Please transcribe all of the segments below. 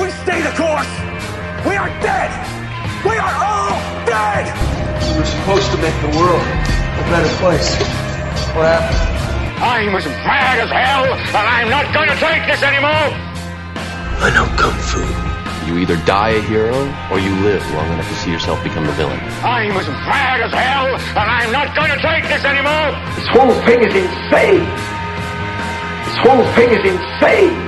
We stay the course, we are dead. We are all dead. We were supposed to make the world a better place. What happened? I'm as mad as hell, and I'm not going to take this anymore. I know kung fu. You either die a hero or you live long enough to see yourself become the villain. I'm as mad as hell, and I'm not going to take this anymore. This whole thing is insane. This whole thing is insane.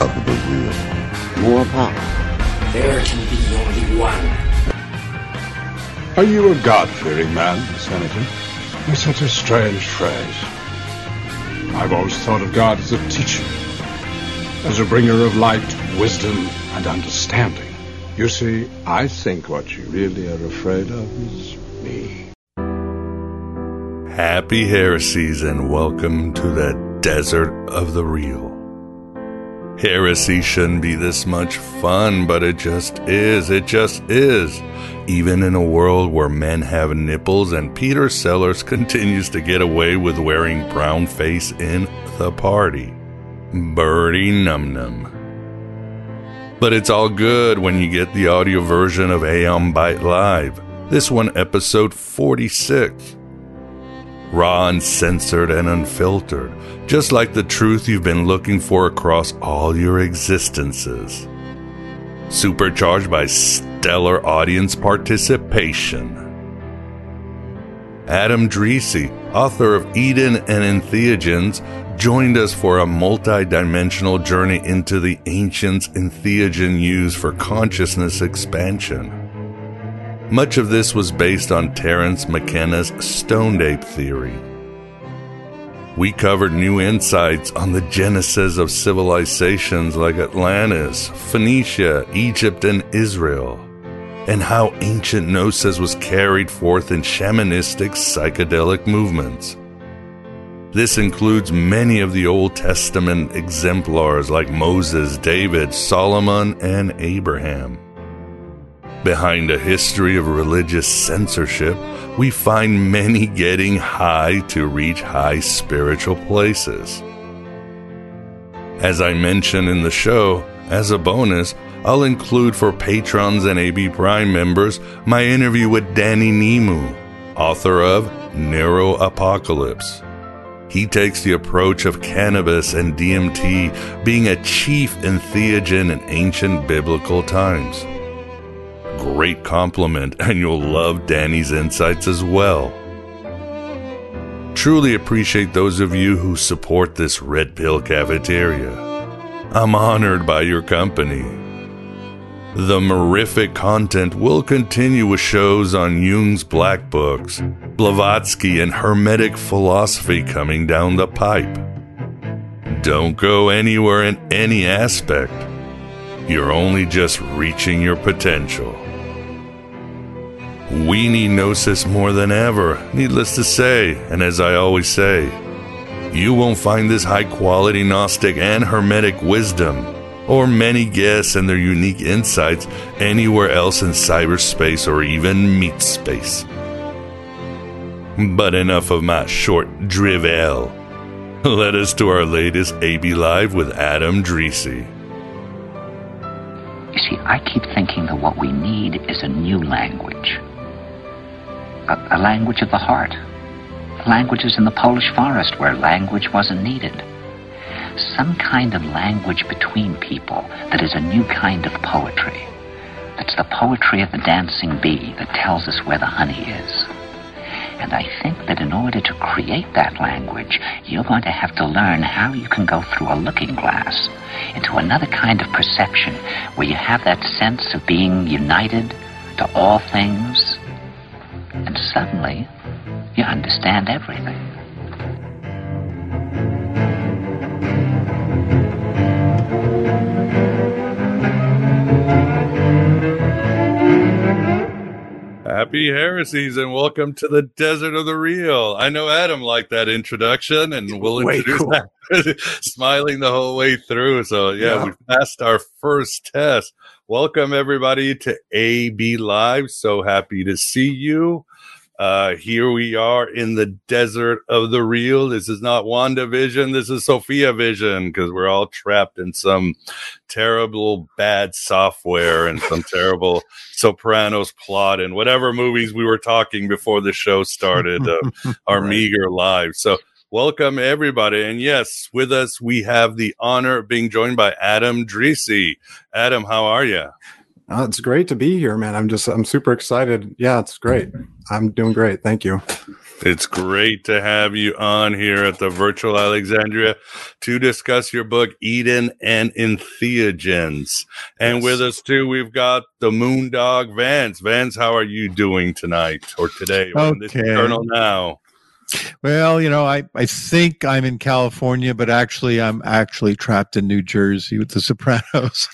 of the real. More power. There can be only one. Are you a God-fearing man, Senator? It's such a strange phrase. I've always thought of God as a teacher, as a bringer of light, wisdom, and understanding. You see, I think what you really are afraid of is me. Happy heresies and welcome to the desert of the real. Heresy shouldn't be this much fun, but it just is. It just is. Even in a world where men have nipples and Peter Sellers continues to get away with wearing brown face in the party. Birdie num num. But it's all good when you get the audio version of Aeon Byte Live. This one, episode 46 raw, uncensored, and unfiltered, just like the truth you've been looking for across all your existences. Supercharged by stellar audience participation. Adam Dreese, author of Eden and Entheogens, joined us for a multi-dimensional journey into the ancients entheogen used for consciousness expansion. Much of this was based on Terence McKenna's stoned ape theory. We covered new insights on the genesis of civilizations like Atlantis, Phoenicia, Egypt, and Israel, and how ancient gnosis was carried forth in shamanistic psychedelic movements. This includes many of the Old Testament exemplars like Moses, David, Solomon, and Abraham. Behind a history of religious censorship, we find many getting high to reach high spiritual places. As I mentioned in the show, as a bonus, I'll include for patrons and AB Prime members my interview with Danny Nemu, author of Neuro Apocalypse. He takes the approach of cannabis and DMT being a chief entheogen in ancient biblical times. Great compliment, and you'll love Danny's insights as well. Truly appreciate those of you who support this Red Pill Cafeteria. I'm honored by your company. The Morific content will continue with shows on Jung's Black Books, Blavatsky, and Hermetic philosophy coming down the pipe. Don't go anywhere in any aspect. You're only just reaching your potential. We need Gnosis more than ever, needless to say, and as I always say, you won't find this high quality Gnostic and Hermetic wisdom, or many guests and their unique insights anywhere else in cyberspace or even meat space. But enough of my short drivel. Let us to our latest AB Live with Adam Dreese. You see, I keep thinking that what we need is a new language. A, a language of the heart. Languages in the Polish forest where language wasn't needed. Some kind of language between people that is a new kind of poetry. That's the poetry of the dancing bee that tells us where the honey is. And I think that in order to create that language, you're going to have to learn how you can go through a looking glass into another kind of perception where you have that sense of being united to all things. And suddenly, you understand everything. Happy heresies and welcome to the desert of the real. I know Adam liked that introduction and we'll Way introduce cool. that smiling the whole way through. So yeah, Yeah. we passed our first test. Welcome everybody to AB Live. So happy to see you. Uh, here we are in the desert of the real. This is not WandaVision. This is Sophia Vision because we're all trapped in some terrible bad software and some terrible Sopranos plot and whatever movies we were talking before the show started, uh, our Right. meager lives. So, welcome everybody. And yes, with us, we have the honor of being joined by Adam Dreesy. Adam, how are you? Uh, it's great to be here, man. I'm just, I'm super excited. Yeah, it's great. I'm doing great. Thank you. It's great to have you on here at the Virtual Alexandria to discuss your book, Eden and Entheogens. And Yes. with us too, we've got the Moondog Vance. Vance, how are you doing tonight or today? or in this Okay. eternal now. Well, you know, I, I think I'm in California, but actually I'm actually trapped in New Jersey with the Sopranos.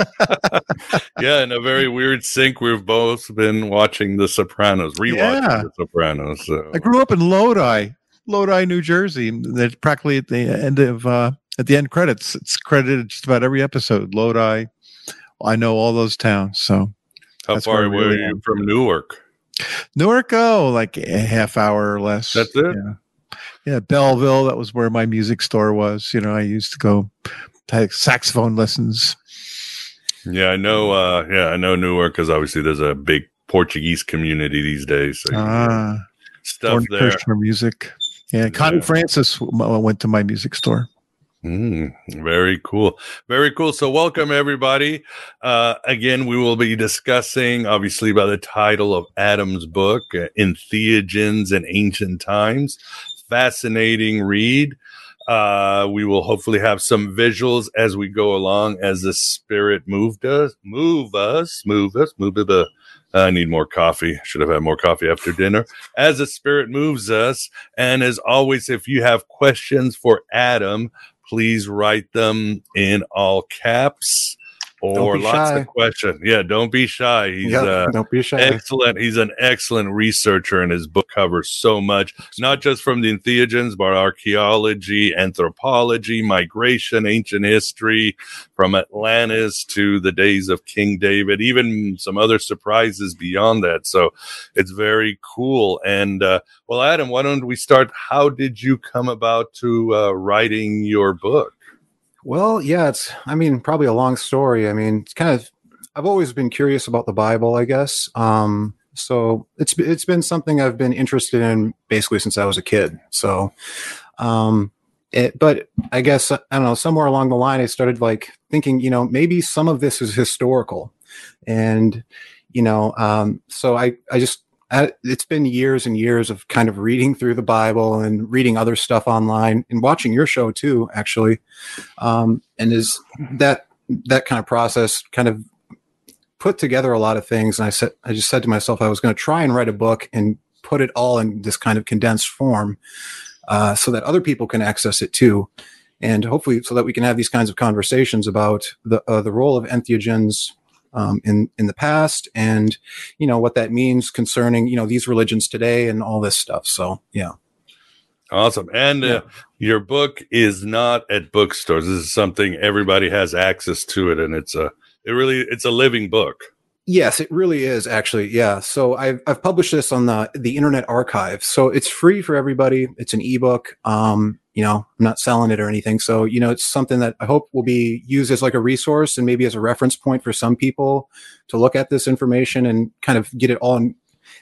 yeah, in a very weird sync, we've both been watching The Sopranos, rewatching Yeah. The Sopranos. So. I grew up in Lodi, Lodi, New Jersey. That's practically at the end of uh, at the end credits. It's credited just about every episode. Lodi. I know all those towns. So How far away really are you from Newark? Newark, oh, like a half hour or less. That's it? Yeah. Yeah, Belleville. That was where my music store was. You know, I used to go take saxophone lessons. Yeah, I know. Uh, yeah, I know Newark because obviously there's a big Portuguese community these days. So Ah, stuff there. Kirshner music. Yeah, Connie Yeah. Francis went to my music store. Mm, very cool. Very cool. So, welcome everybody. Uh, again, we will be discussing, obviously, by the title of Adam's book, uh, Entheogens in Ancient Times. Fascinating read. Uh, we will hopefully have some visuals as we go along as the spirit moved us, move us, move us, move the. I need more coffee. Should have had more coffee after dinner. As the spirit moves us, and as always, if you have questions for Adam, please write them in all caps or lots shy. of questions. Yeah, don't be shy. He's Yep, uh, don't be shy. excellent. He's an excellent researcher, and his book covers so much, not just from the entheogens, but archaeology, anthropology, migration, ancient history, from Atlantis to the days of King David, even some other surprises beyond that. So it's very cool. And uh, well, Adam, why don't we start? How did you come about to uh, writing your book? Well, yeah, it's, I mean, probably a long story. I mean, it's kind of, I've always been curious about the Bible, I guess. Um, so it's, it's been something I've been interested in basically since I was a kid. So, um, it, but I guess, I don't know, somewhere along the line, I started like thinking, you know, maybe some of this is historical. And, you know, um, so I, I just, it's been years and years of kind of reading through the Bible and reading other stuff online and watching your show too, actually. Um, and is that that kind of process kind of put together a lot of things. And I said, I just said to myself, I was going to try and write a book and put it all in this kind of condensed form, uh, so that other people can access it too, and hopefully so that we can have these kinds of conversations about the uh, the role of entheogens um, in in the past and you know what that means concerning you know these religions today and all this stuff. So yeah. Awesome. And uh, your book is not at bookstores. This is something everybody has access to it and it's a it really it's a living book. Yes, it really is actually. Yeah. So I've I've published this on the the Internet Archive. So it's free for everybody. It's an ebook. Um, you know, I'm not selling it or anything. So, you know, it's something that I hope will be used as like a resource and maybe as a reference point for some people to look at this information and kind of get it all in,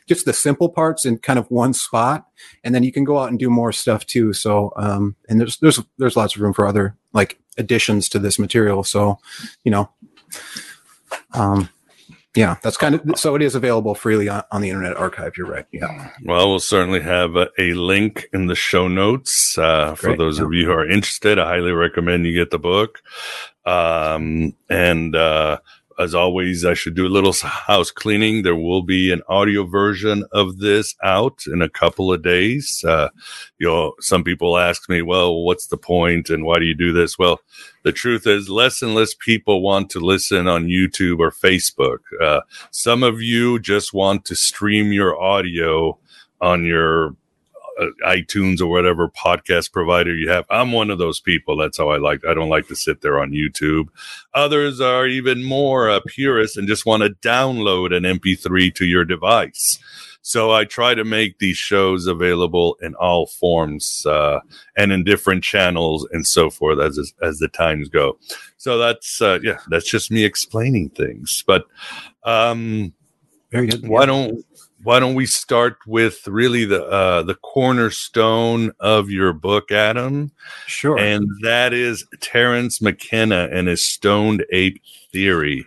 just the simple parts in kind of one spot, and then you can go out and do more stuff too. So, um, and there's there's there's lots of room for other like additions to this material. So, you know, um, yeah, that's kind of so it is available freely on, on the Internet Archive. You're right. Yeah. Well, we'll certainly have a, a link in the show notes uh, for those yeah. of you who are interested. I highly recommend you get the book. Um, and uh, as always, I should do a little house cleaning. There will be an audio version of this out in a couple of days. Uh, you know, some people ask me, well, what's the point and why do you do this? Well, the truth is less and less people want to listen on YouTube or Facebook. Uh, some of you just want to stream your audio on your iTunes or whatever podcast provider you have. I'm one of those people. That's how I like. I don't like to sit there on YouTube. Others are even more uh, purists and just want to download an MP3 to your device. So I try to make these shows available in all forms uh, and in different channels and so forth as as the times go. So that's uh, yeah, that's just me explaining things. But um, very good. Why don't why don't we start with really the uh, the cornerstone of your book, Adam? Sure. And that is Terence McKenna and his stoned ape theory.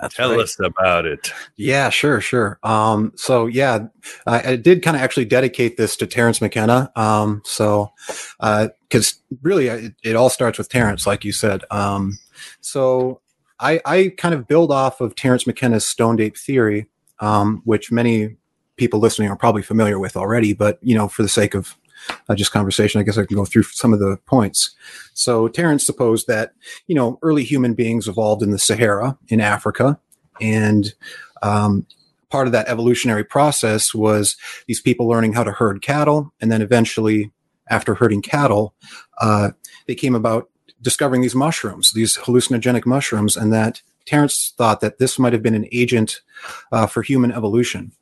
That's Tell right. us about it. Yeah, sure, sure. Um, so yeah, I, I did kind of actually dedicate this to Terence McKenna. Um, so, because uh, really, it, it, all starts with Terence, like you said. Um, so I, I kind of build off of Terence McKenna's stoned ape theory, um, which many people listening are probably familiar with already, but you know, for the sake of uh, just conversation, I guess I can go through some of the points. So Terence supposed that you know early human beings evolved in the Sahara in Africa, and um, part of that evolutionary process was these people learning how to herd cattle, and then eventually, after herding cattle, uh, they came about discovering these mushrooms, these hallucinogenic mushrooms, and that Terence thought that this might have been an agent uh, for human evolution.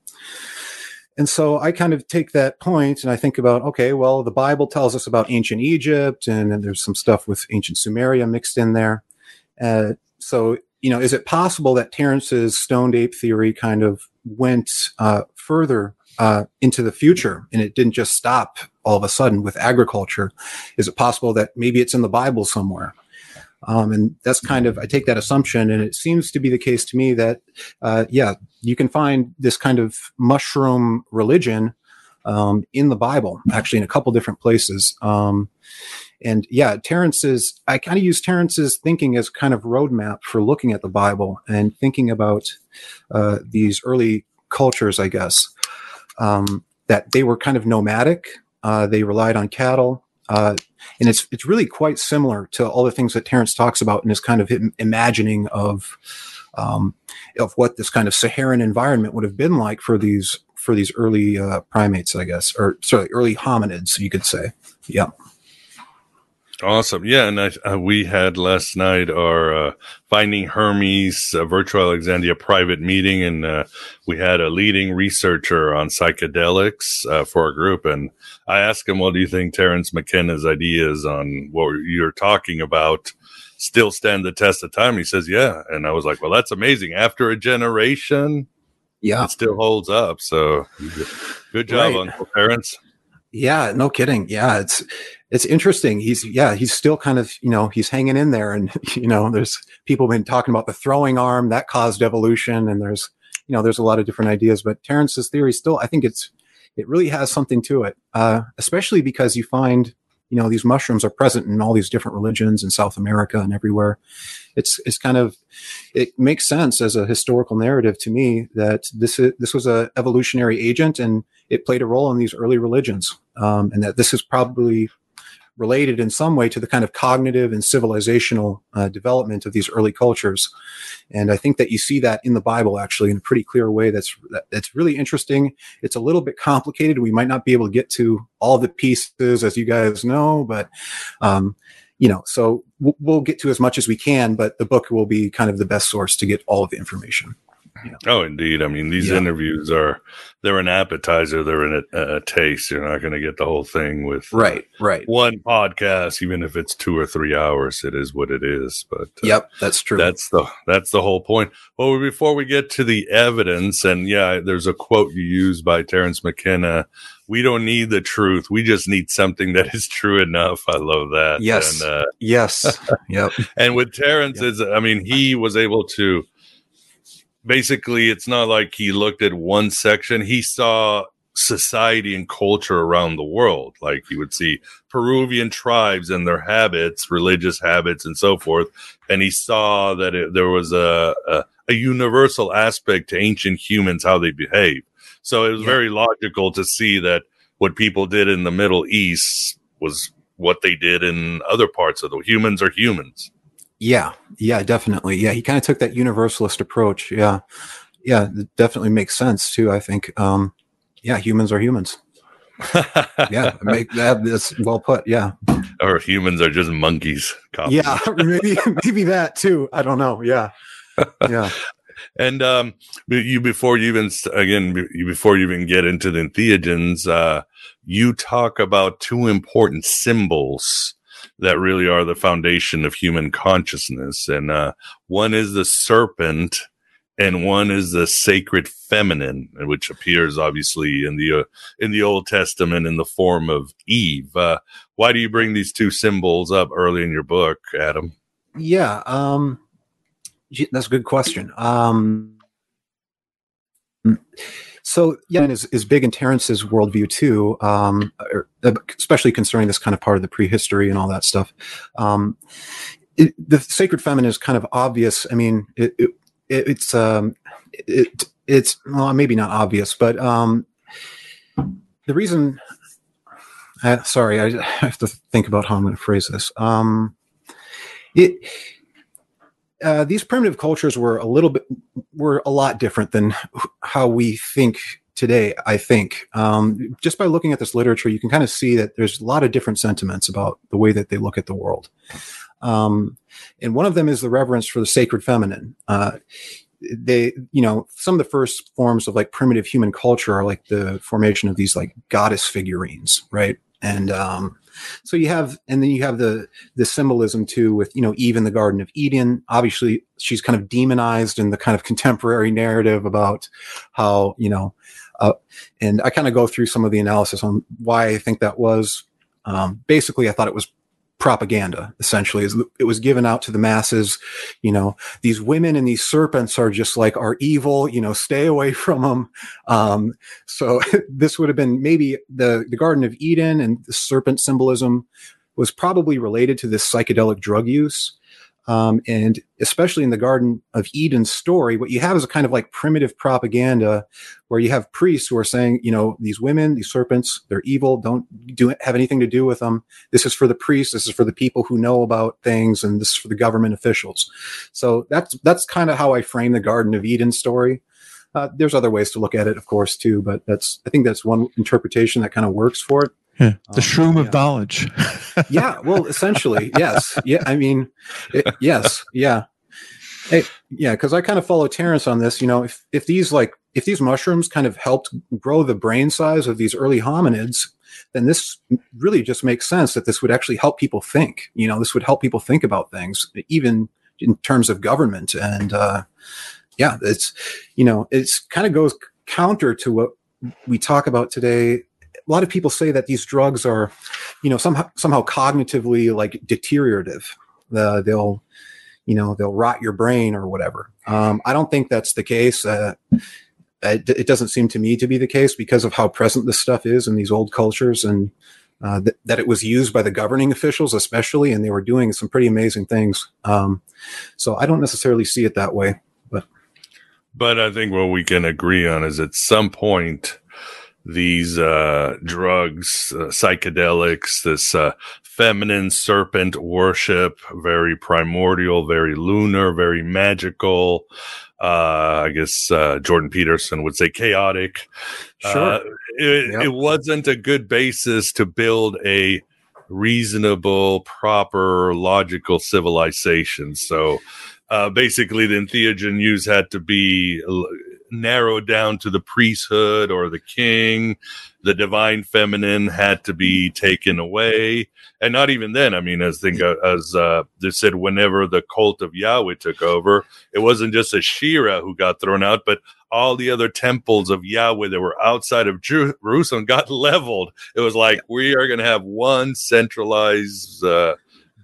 And so I kind of take that point and I think about, okay, well, the Bible tells us about ancient Egypt and, and there's some stuff with ancient Sumeria mixed in there. Uh, so, you know, is it possible that Terence's stoned ape theory kind of went uh, further uh, into the future and it didn't just stop all of a sudden with agriculture? Is it possible that maybe it's in the Bible somewhere? Um, and that's kind of, I take that assumption, and it seems to be the case to me that, uh, yeah, you can find this kind of mushroom religion um, in the Bible, actually, in a couple different places. Um, and yeah, Terence's, I kind of use Terence's thinking as kind of roadmap for looking at the Bible and thinking about uh, these early cultures, I guess, um, that they were kind of nomadic. Uh, they relied on cattle. Uh, and it's it's really quite similar to all the things that Terence talks about in his kind of imagining of um, of what this kind of Saharan environment would have been like for these for these early uh, primates, I guess, or sorry, early hominids, you could say. Yeah. Awesome. Yeah. And I, uh, we had last night our uh, Finding Hermes uh, Virtual Alexandria private meeting, and uh, we had a leading researcher on psychedelics uh, for our group. And I asked him, What do you think Terence McKenna's ideas on what you're talking about still stand the test of time? He says, Yeah. And I was like, Well, that's amazing. After a generation, yeah, it still holds up. So good job, right. Uncle Terence. Yeah, no kidding. Yeah, it's it's interesting. He's yeah, he's still kind of you know he's hanging in there, and you know there's people been talking about the throwing arm that caused evolution, and there's you know there's a lot of different ideas, but Terence's theory still I think it's it really has something to it, uh, especially because you find you know these mushrooms are present in all these different religions in South America and everywhere. It's it's kind of it makes sense as a historical narrative to me that this is, this was a evolutionary agent and it played a role in these early religions, um, and that this is probably related in some way to the kind of cognitive and civilizational uh, development of these early cultures. And I think that you see that in the Bible actually in a pretty clear way. That's that's really interesting. It's a little bit complicated. We might not be able to get to all the pieces, as you guys know, but um, you know, so we'll get to as much as we can. But the book will be kind of the best source to get all of the information. Oh, indeed. I mean, these Yeah. interviews are they're an appetizer. They're in a, a taste. You're not going to get the whole thing with uh, Right, right. one podcast, even if it's two or three hours. It is what it is. But uh, Yep, that's true. That's the that's the whole point. Well, before we get to the evidence, and yeah, there's a quote you use by Terence McKenna. We don't need the truth. We just need something that is true enough. I love that. Yes. And, uh, yes. yep. and with Terence, is I mean, he was able to basically. It's not like he looked at one section. He saw society and culture around the world. Like he would see Peruvian tribes and their habits, religious habits, and so forth. And he saw that it, there was a, a a universal aspect to ancient humans how they behave. So it was very logical to see that what people did in the Middle East was what they did in other parts of the humans are humans. Yeah, yeah, definitely. Yeah, he kind of took that universalist approach. Yeah, yeah, it definitely makes sense too. I think. Um, yeah, humans are humans. yeah, make that. That's well put. Yeah, or humans are just monkeys. copies. yeah, maybe maybe that too. I don't know. Yeah, yeah. And um, you before you even again you before you even get into the entheogens, uh, you talk about two important symbols that really are the foundation of human consciousness, and uh, one is the serpent, and one is the sacred feminine, which appears obviously in the uh, in the Old Testament in the form of Eve. Uh, why do you bring these two symbols up early in your book, Adam? Yeah, um, that's a good question. Um, so yeah, is, is big in Terence's worldview too, um, especially concerning this kind of part of the prehistory and all that stuff. Um, it, the sacred feminine is kind of obvious. I mean, it, it, it's um, it, it's well, maybe not obvious, but um, the reason. Uh, sorry, I have to think about how I'm going to phrase this. Um, it uh, these primitive cultures were a little bit were a lot different than how we think today i think. Um, just by looking at this literature you can kind of see that there's a lot of different sentiments about the way that they look at the world. Um, and one of them is the reverence for the sacred feminine. Uh, they you know some of the first forms of like primitive human culture are like the formation of these like goddess figurines right? And um, so you have and then you have the the symbolism too with you know eve in the garden of eden. Obviously she's kind of demonized in the kind of contemporary narrative about how you know uh, and i kind of go through some of the analysis on why i think that was. Um, basically i thought it was propaganda essentially it was given out to the masses. You know these women and these serpents are just like are evil you know stay away from them um, so this would have been maybe the the garden of eden and the serpent symbolism was probably related to this psychedelic drug use um, and especially in the garden of eden story what you have is a kind of like primitive propaganda where you have priests who are saying you know these women these serpents they're evil don't do have anything to do with them. This is for the priests this is for the people who know about things and this is for the government officials. So that's that's kind of how i frame the garden of eden story. Uh, there's other ways to look at it of course too but that's i think that's one interpretation that kind of works for it yeah. The Um, shroom of yeah. knowledge. yeah well essentially yes yeah i mean it, yes yeah Hey, yeah because i kind of follow terence on this you know if if these like if these mushrooms kind of helped grow the brain size of these early hominids then this really just makes sense that this would actually help people think you know this would help people think about things even in terms of government and uh yeah it's you know it's kind of goes counter to what we talk about today a lot of people say that these drugs are, you know, somehow somehow cognitively like deteriorative. Uh, they'll, you know, they'll rot your brain or whatever. Um, I don't think that's the case. Uh, it, it doesn't seem to me to be the case because of how present this stuff is in these old cultures and uh, th- that it was used by the governing officials, especially, and they were doing some pretty amazing things. Um, so I don't necessarily see it that way. But But I think what we can agree on is at some point, these uh, drugs, uh, psychedelics, this uh, feminine serpent worship, very primordial, very lunar, very magical. Uh, I guess uh, Jordan Peterson would say chaotic. Sure. Uh, it, Yep. it wasn't a good basis to build a reasonable, proper, logical civilization. So uh, basically the entheogen use had to be narrowed down to the priesthood or the king. The divine feminine had to be taken away, and not even then. I mean, as think as uh, they said, whenever the cult of Yahweh took over, it wasn't just Asherah who got thrown out, but all the other temples of Yahweh that were outside of Jerusalem got leveled. It was like we are going to have one centralized uh,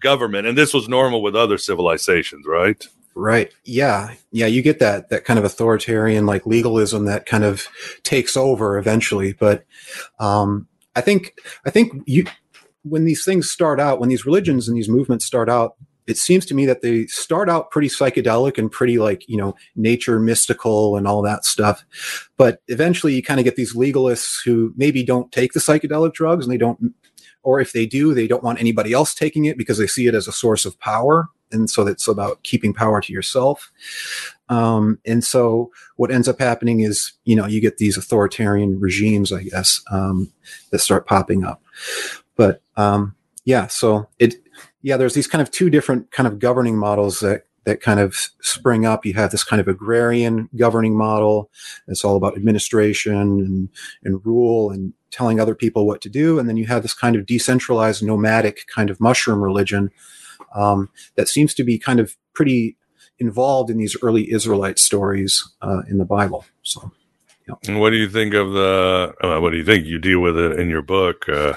government, and this was normal with other civilizations, right? Right. Yeah. Yeah. You get that, that kind of authoritarian, like legalism that kind of takes over eventually. But, um, I think, I think you, when these things start out, when these religions and these movements start out, it seems to me that they start out pretty psychedelic and pretty like, you know, nature mystical and all that stuff. But eventually you kind of get these legalists who maybe don't take the psychedelic drugs and they don't, or if they do, they don't want anybody else taking it because they see it as a source of power and so it's about keeping power to yourself. Um, and so what ends up happening is, you know, you get these authoritarian regimes, I guess, um, that start popping up. But um, yeah, so it, yeah, there's these kind of two different kind of governing models that that kind of spring up. You have this kind of agrarian governing model It's all about administration and, and rule and telling other people what to do. And then you have this kind of decentralized nomadic kind of mushroom religion um, that seems to be kind of pretty involved in these early Israelite stories uh, in the Bible. So, yeah. And what do you think of the? Uh, what do you think? You deal with it in your book. Uh,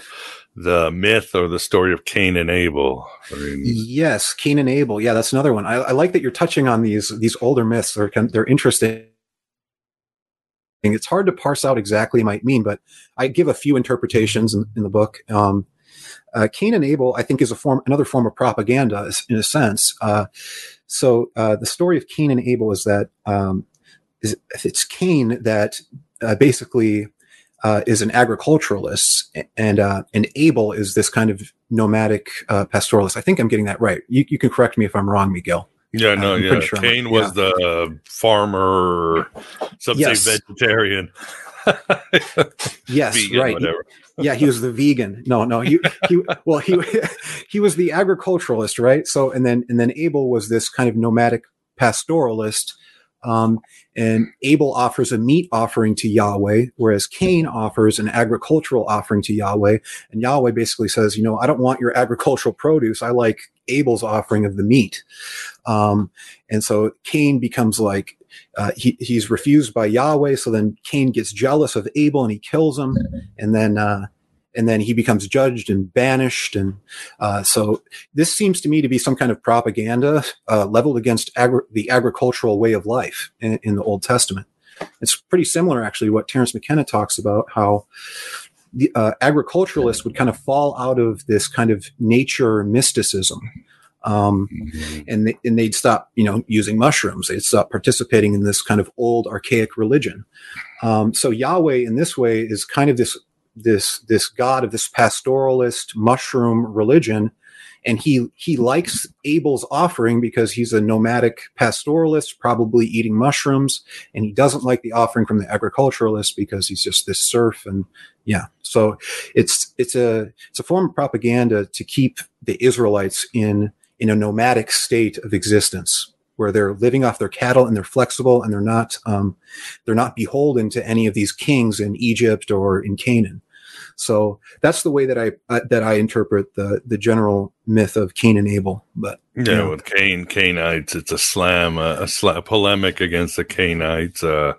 the myth or the story of Cain and Abel. I mean, yes, Cain and Abel. Yeah, that's another one. I, I like that you're touching on these these older myths. They're they're interesting. It's hard to parse out exactly it might mean, but I give a few interpretations in, in the book. Um, uh, Cain and Abel, I think, is a form, another form of propaganda in a sense. Uh, so uh, the story of Cain and Abel is that um, is, it's Cain that uh, basically uh, is an agriculturalist, and uh, and Abel is this kind of nomadic pastoralist. I think I'm getting that right. You, you can correct me if I'm wrong, Miguel. Yeah, no, yeah. Sure Cain was yeah. the farmer, some yes. say vegetarian. yes, Vegan, right. Whatever yeah, he was the vegan. No, no, he, he well, he he was the agriculturalist, right? So, and then and then Abel was this kind of nomadic pastoralist. Um, and Abel offers a meat offering to Yahweh, whereas Cain offers an agricultural offering to Yahweh. And Yahweh basically says, you know, I don't want your agricultural produce. I like Abel's offering of the meat. Um, and so Cain becomes like uh, he, he's refused by Yahweh. So then Cain gets jealous of Abel and he kills him. And then, uh, and then he becomes judged and banished. And uh, so this seems to me to be some kind of propaganda uh, leveled against agri- the agricultural way of life in, in, the Old Testament. It's pretty similar, actually, what Terence McKenna talks about how the uh, agriculturalists would kind of fall out of this kind of nature mysticism um, mm-hmm. and they, and they'd stop, you know, using mushrooms. They'd stop participating in this kind of old archaic religion. Um, so Yahweh, in this way, is kind of this this this god of this pastoralist mushroom religion, and he he likes Abel's offering because he's a nomadic pastoralist, probably eating mushrooms, and he doesn't like the offering from the agriculturalist because he's just this serf and yeah. So it's it's a it's a form of propaganda to keep the Israelites in in a nomadic state of existence where they're living off their cattle and they're flexible and they're not um, they're not beholden to any of these kings in Egypt or in Canaan. So that's the way that I uh, that I interpret the the general myth of Cain and Abel. But yeah, know. with Cain Cainites, it's a slam, a, a, sl- a polemic against the Cainites. Uh,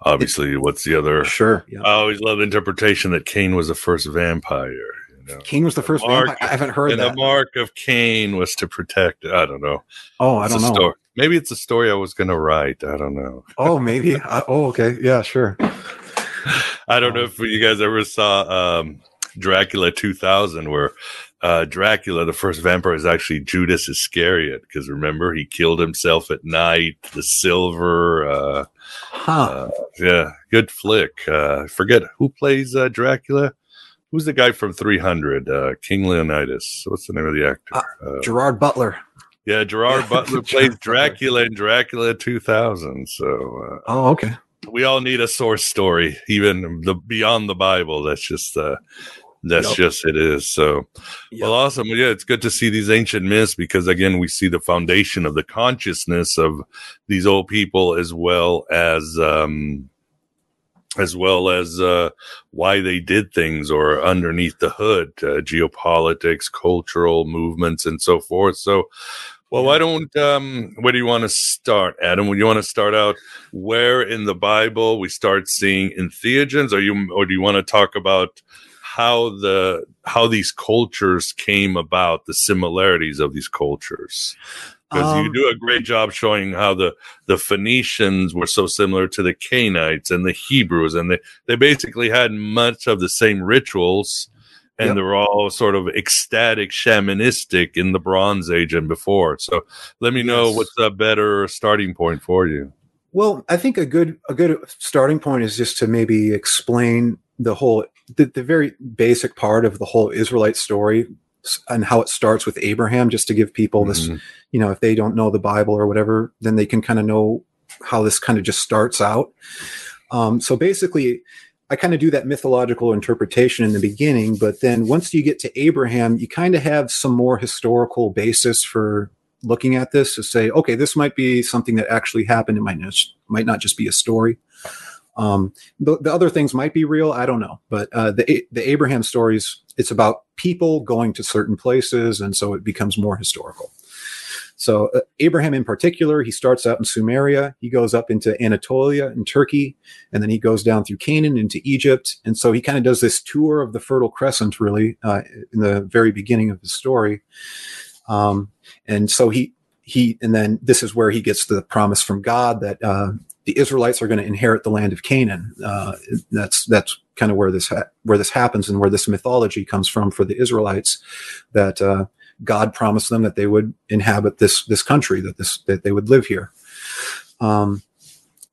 obviously, it, what's the other? Sure, yeah. I always love the interpretation that Cain was the first vampire know, Cain was the first mark, vampire. I haven't heard and that. And the mark of Cain was to protect. I don't know. Oh, I don't know. Story. Maybe it's a story I was going to write. I don't know. Oh, maybe. uh, oh, okay. Yeah, sure. I don't know if you guys ever saw um, Dracula 2000, where uh, Dracula, the first vampire, is actually Judas Iscariot. Because remember, he killed himself at night. The silver. Uh, huh. Uh, yeah, good flick. Uh, forget who plays uh, Dracula. Who's the guy from 300? Uh, King Leonidas. What's the name of the actor? Uh, uh Gerard Butler. Yeah, Gerard Butler plays Dracula in Dracula 2000. So. Uh, oh, okay. We all need a source story, even the beyond the Bible. That's just uh, That's yep. just it is. So, yep. well, awesome. Yeah, it's good to see these ancient myths because again, we see the foundation of the consciousness of these old people as well as, um, as well as uh, why they did things or underneath the hood, uh, geopolitics, cultural movements, and so forth. So, well, why don't um, where do you want to start, Adam? Would you want to start out where in the Bible we start seeing entheogens, or you, or do you want to talk about how the how these cultures came about, the similarities of these cultures? Because um, you do a great job showing how the the Phoenicians were so similar to the Canaanites and the Hebrews, and they they basically had much of the same rituals, and yep. they were all sort of ecstatic, shamanistic in the Bronze Age and before. So, let me know what's a better starting point for you. Well, I think a good a good starting point is just to maybe explain the whole the, the very basic part of the whole Israelite story and how it starts with Abraham, just to give people this, mm-hmm. you know, if they don't know the Bible or whatever, then they can kind of know how this kind of just starts out. Um, so basically, I kind of do that mythological interpretation in the beginning, but then once you get to Abraham, you kind of have some more historical basis for looking at this to say, okay, this might be something that actually happened. It might not, might not just be a story. Um, the, the, other things might be real. I don't know, but uh, the the Abraham stories, it's about people going to certain places, and so it becomes more historical. So uh, Abraham, in particular, he starts out in Sumeria. He goes up into Anatolia in Turkey, and then he goes down through Canaan into Egypt. And so he kind of does this tour of the Fertile Crescent, really, uh, in the very beginning of the story. Um, and so he he and then this is where he gets the promise from God that uh, the Israelites are going to inherit the land of Canaan. Uh, that's that's kind of where this ha- where this happens and where this mythology comes from for the Israelites. That uh, God promised them that they would inhabit this this country, that this that they would live here. Um,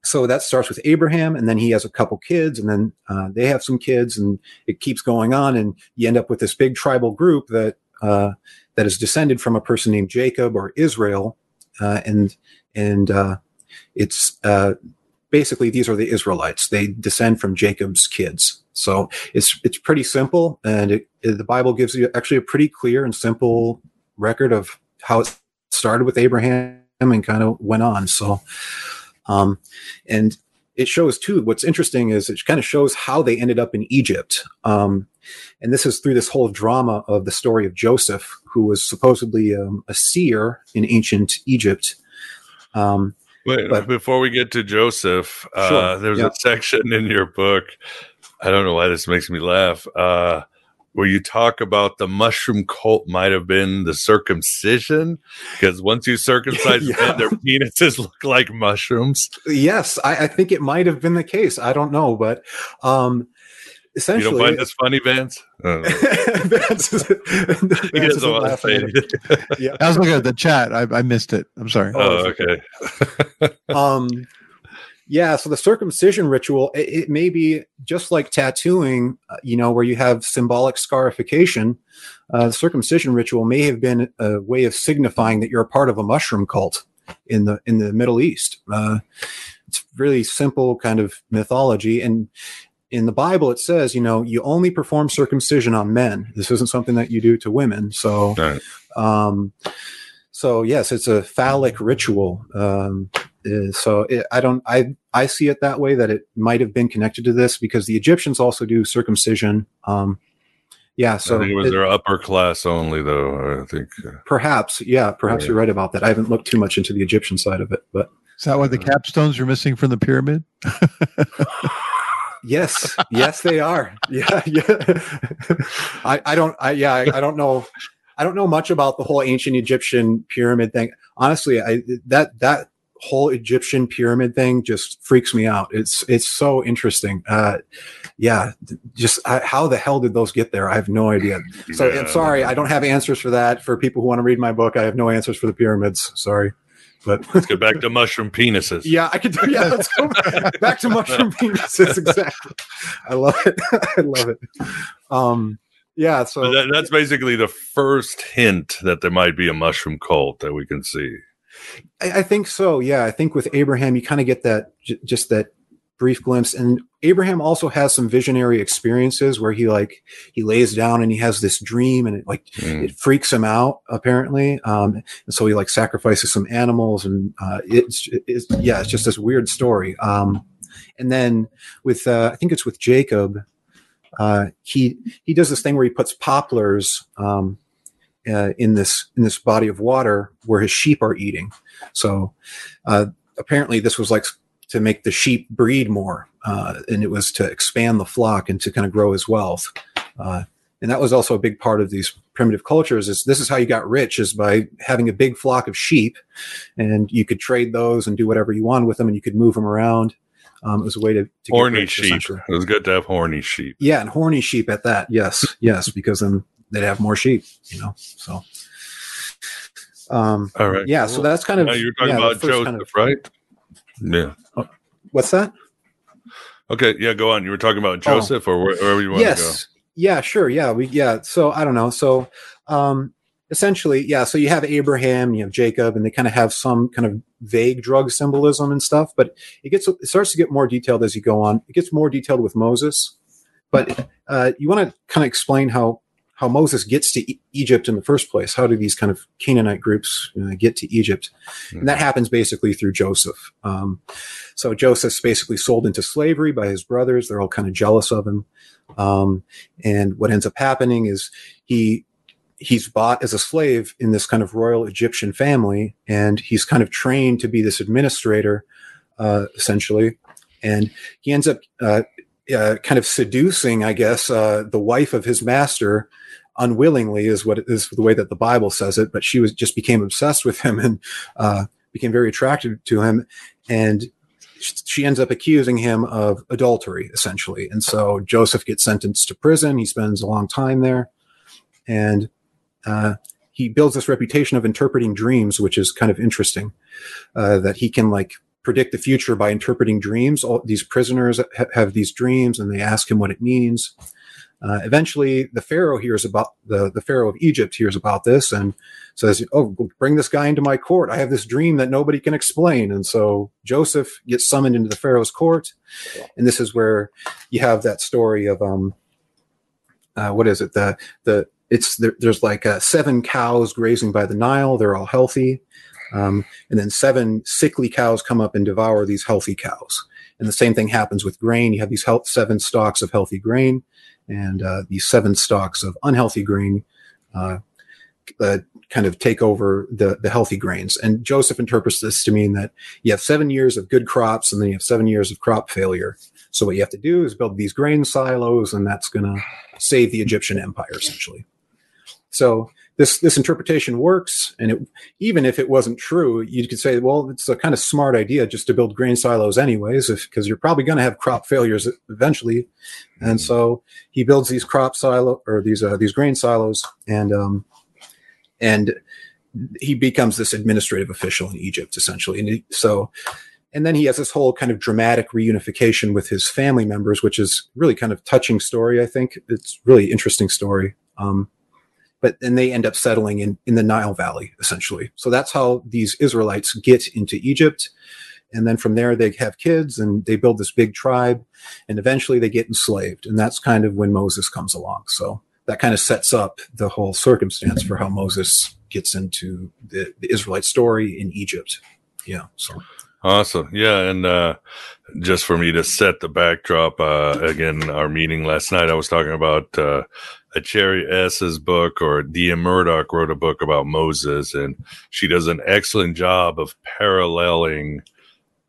so that starts with Abraham, and then he has a couple kids, and then uh, they have some kids, and it keeps going on, and you end up with this big tribal group that uh, that is descended from a person named Jacob or Israel, uh, and and uh, it's uh, basically these are the Israelites. They descend from Jacob's kids. So it's it's pretty simple, and it, it, the Bible gives you actually a pretty clear and simple record of how it started with Abraham and kind of went on. So, um, and it shows too. What's interesting is it kind of shows how they ended up in Egypt. Um, and this is through this whole drama of the story of Joseph, who was supposedly um, a seer in ancient Egypt. Um, Wait, but, before we get to Joseph, uh, sure. there's a section in your book. I don't know why this makes me laugh. Uh, where you talk about the mushroom cult might have been the circumcision because once you circumcise yeah. men, their penises look like mushrooms. Yes, I, I, think it might have been the case. I don't know, but um, essentially, you don't find this funny, Vance? Vance is, he doesn't want to it. yeah. I was looking at the chat. I, I missed it. I'm sorry. Oh, okay. um, yeah. So the circumcision ritual, it, it may be just like tattooing, uh, you know, where you have symbolic scarification. Uh, the circumcision ritual may have been a way of signifying that you're a part of a mushroom cult in the in the Middle East. Uh, it's really simple kind of mythology, and in the Bible, it says, you know, you only perform circumcision on men. This isn't something that you do to women. So, right. um, so yes, it's a phallic ritual. Um, uh, so it, I don't, I, I see it that way that it might have been connected to this because the Egyptians also do circumcision. Um, yeah, so it was it, their upper class only, though. I think uh, perhaps, yeah, perhaps yeah. you're right about that. I haven't looked too much into the Egyptian side of it, but is that why the capstones are missing from the pyramid? Yes, yes, they are. Yeah, yeah. I, I don't. I yeah. I, I, don't know. I don't know much about the whole ancient Egyptian pyramid thing. Honestly, I that that whole Egyptian pyramid thing just freaks me out. It's it's so interesting. Uh, yeah, just I, how the hell did those get there? I have no idea. So yeah. I'm sorry, I don't have answers for that. For people who want to read my book, I have no answers for the pyramids. Sorry. But let's get back to mushroom penises. Yeah, I could. Do, yeah, let's go back, back to mushroom penises. Exactly. I love it. I love it. Um, yeah. So that, that's basically the first hint that there might be a mushroom cult that we can see. I, I think so. Yeah, I think with Abraham, you kind of get that, j- just that brief glimpse. And Abraham also has some visionary experiences where he like he lays down and he has this dream and it like mm. it freaks him out apparently. Um, and so he like sacrifices some animals and uh, it's, it's yeah, it's just this weird story. Um, and then with uh, I think it's with Jacob, uh, he he does this thing where he puts poplars. Um, uh, in this in this body of water where his sheep are eating. So uh, apparently, this was like to make the sheep breed more, uh, and it was to expand the flock and to kind of grow his wealth. Uh, and that was also a big part of these primitive cultures. Is this is how you got rich is by having a big flock of sheep, and you could trade those and do whatever you want with them, and you could move them around. Um, it was a way to, to horny rich, sheep. It was good to have horny sheep. Yeah, and horny sheep at that. Yes, yes, because then they'd have more sheep. You know, so. Um, All right. Yeah, cool. so that's kind of. Now you're talking yeah, about Joseph, kind of, right? Yeah. Oh, what's that? Okay, yeah, go on. You were talking about oh. Joseph, oh. or wherever you want yes. to go. Yeah, sure. Yeah, we yeah. So I don't know. So um, essentially, yeah. So you have Abraham, you have Jacob, and they kind of have some kind of vague drug symbolism and stuff. But it gets it starts to get more detailed as you go on. It gets more detailed with Moses. But uh, you want to kind of explain how how Moses gets to e- Egypt in the first place. How do these kind of Canaanite groups uh, get to Egypt? Mm-hmm. And that happens basically through Joseph. Um, so Joseph's basically sold into slavery by his brothers. They're all kind of jealous of him. Um, and what ends up happening is he he's bought as a slave in this kind of royal Egyptian family, and he's kind of trained to be this administrator, uh, essentially. And he ends up uh, uh, kind of seducing, I guess, uh, the wife of his master unwillingly is what is the way that the Bible says it, but she was just became obsessed with him and uh, became very attracted to him, and she ends up accusing him of adultery essentially. And so Joseph gets sentenced to prison. He spends a long time there, and uh, he builds this reputation of interpreting dreams, which is kind of interesting. Uh, that he can like predict the future by interpreting dreams. All these prisoners ha- have these dreams, and they ask him what it means. Uh, eventually, the Pharaoh hears about the, the Pharaoh of Egypt hears about this and says, "Oh, bring this guy into my court. I have this dream that nobody can explain." And so Joseph gets summoned into the Pharaoh's court, and this is where you have that story of um, uh, what is it? The the it's there, there's like uh, seven cows grazing by the Nile. They're all healthy, um, and then seven sickly cows come up and devour these healthy cows. And the same thing happens with grain. You have these health, seven stalks of healthy grain and uh, these seven stalks of unhealthy grain uh, uh, kind of take over the, the healthy grains. And Joseph interprets this to mean that you have seven years of good crops and then you have seven years of crop failure. So what you have to do is build these grain silos, and that's going to save the Egyptian empire essentially. So this this interpretation works, and it, even if it wasn't true, you could say, well, it's a kind of smart idea just to build grain silos anyways, because you're probably going to have crop failures eventually. And so he builds these crop silo or these uh, these grain silos, and um, and he becomes this administrative official in Egypt essentially. And he, so, and then he has this whole kind of dramatic reunification with his family members, which is really kind of touching story. I think it's really interesting story. Um, but then they end up settling in, in the Nile Valley, essentially. So that's how these Israelites get into Egypt. And then from there, they have kids and they build this big tribe. And eventually they get enslaved. And that's kind of when Moses comes along. So that kind of sets up the whole circumstance for how Moses gets into the, the Israelite story in Egypt. Yeah. So. Awesome. Yeah. And uh, just for me to set the backdrop, uh, again, our meeting last night, I was talking about uh, Acharya S's book, or D.M. Murdock wrote a book about Moses, and she does an excellent job of paralleling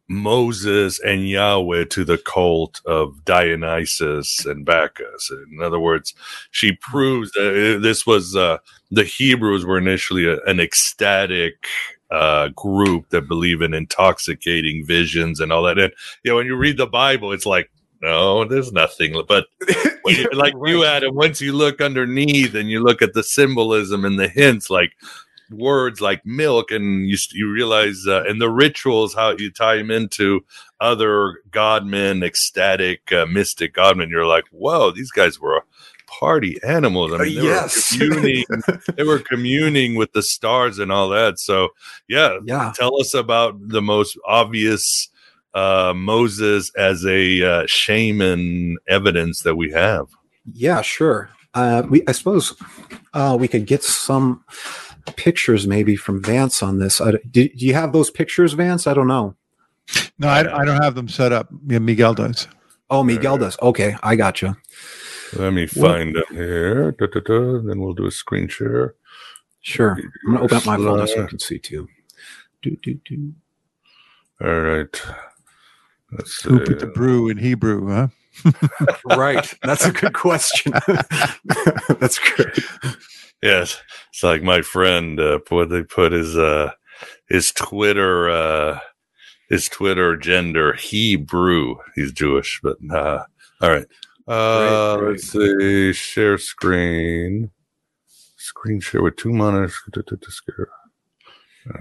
Moses and Yahweh to the cult of Dionysus and Bacchus. In other words, she proves that this was uh, the Hebrews were initially a, an ecstatic uh, group that believe in intoxicating visions and all that. And you know, when you read the Bible, it's like no, there's nothing. But you, like right. you, Adam, once you look underneath and you look at the symbolism and the hints, like words like milk, and you you realize uh, and the rituals how you tie them into other godmen, ecstatic, uh, mystic godmen. You're like, whoa, these guys were party animals. I mean, they yes. were communing, they were communing with the stars and all that. So, yeah, yeah. Tell us about the most obvious uh, Moses as a uh, shaman evidence that we have. Yeah, sure. Uh, we, I suppose, uh, we could get some pictures maybe from Vance on this. I, do, do you have those pictures, Vance? I don't know. No, I, I don't have them set up. Yeah, Miguel does. Oh, Miguel does. Okay, I got you. Let me find them here. Da, da, da. Then we'll do a screen share. Sure. I'm gonna open up my phone so I can see too. Do, do, do. All right. Let's Who put the brew in Hebrew, huh? right. That's a good question. That's great. Yes. It's like my friend uh what they put his uh his Twitter uh his Twitter gender Hebrew. He's Jewish, but uh all right. Uh Great, great. let's see. Share screen. Screen share with two monitors.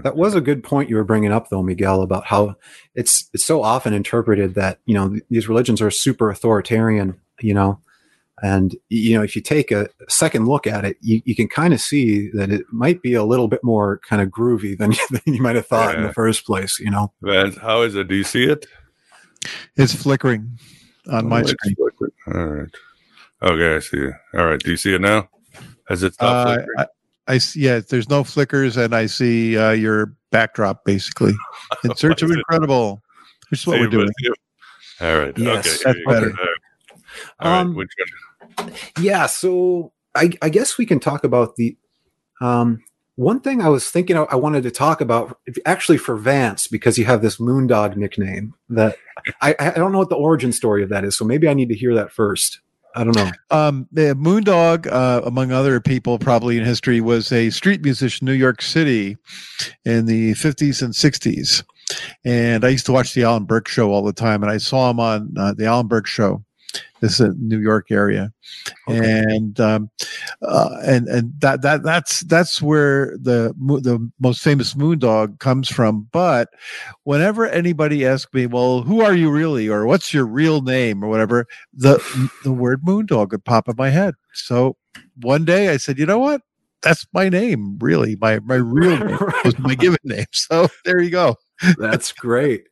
That was a good point you were bringing up, though, Miguel, about how it's it's so often interpreted that you know these religions are super authoritarian, you know, and you know if you take a second look at it, you, you can kind of see that it might be a little bit more kind of groovy than, than you might have thought in the first place, you know. Vance, how is it? Do you see it? It's flickering on my Oh, it's screen. flickering. All right. Okay, I see it. All right. Do you see it now? Has it stopped Uh, flickering? I, I see. Yeah, there's no flickers, and I see uh, your backdrop basically. In search of What is it? incredible, which is what See we're doing. All right. Yes, okay. that's All better. right. All right. Um, Which one? Yeah, so I, I guess we can talk about the um, one thing I was thinking I, I wanted to talk about actually for Vance because you have this Moondog nickname that I, I don't know what the origin story of that is, so maybe I need to hear that first. I don't know. Um, Moondog, uh, among other people, probably in history, was a street musician in New York City in the 50s and 60s. And I used to watch the Alan Burke show all the time, and I saw him on uh, the Alan Burke show. This is a New York area, and um, uh, and and that that that's that's where the the most famous Moondog comes from. But whenever anybody asks me, "Well, who are you really?" or "What's your real name?" or whatever, the the word Moondog would pop in my head. So one day I said, "You know what? That's my name, really. My my real name was my given name." So there you go. That's great.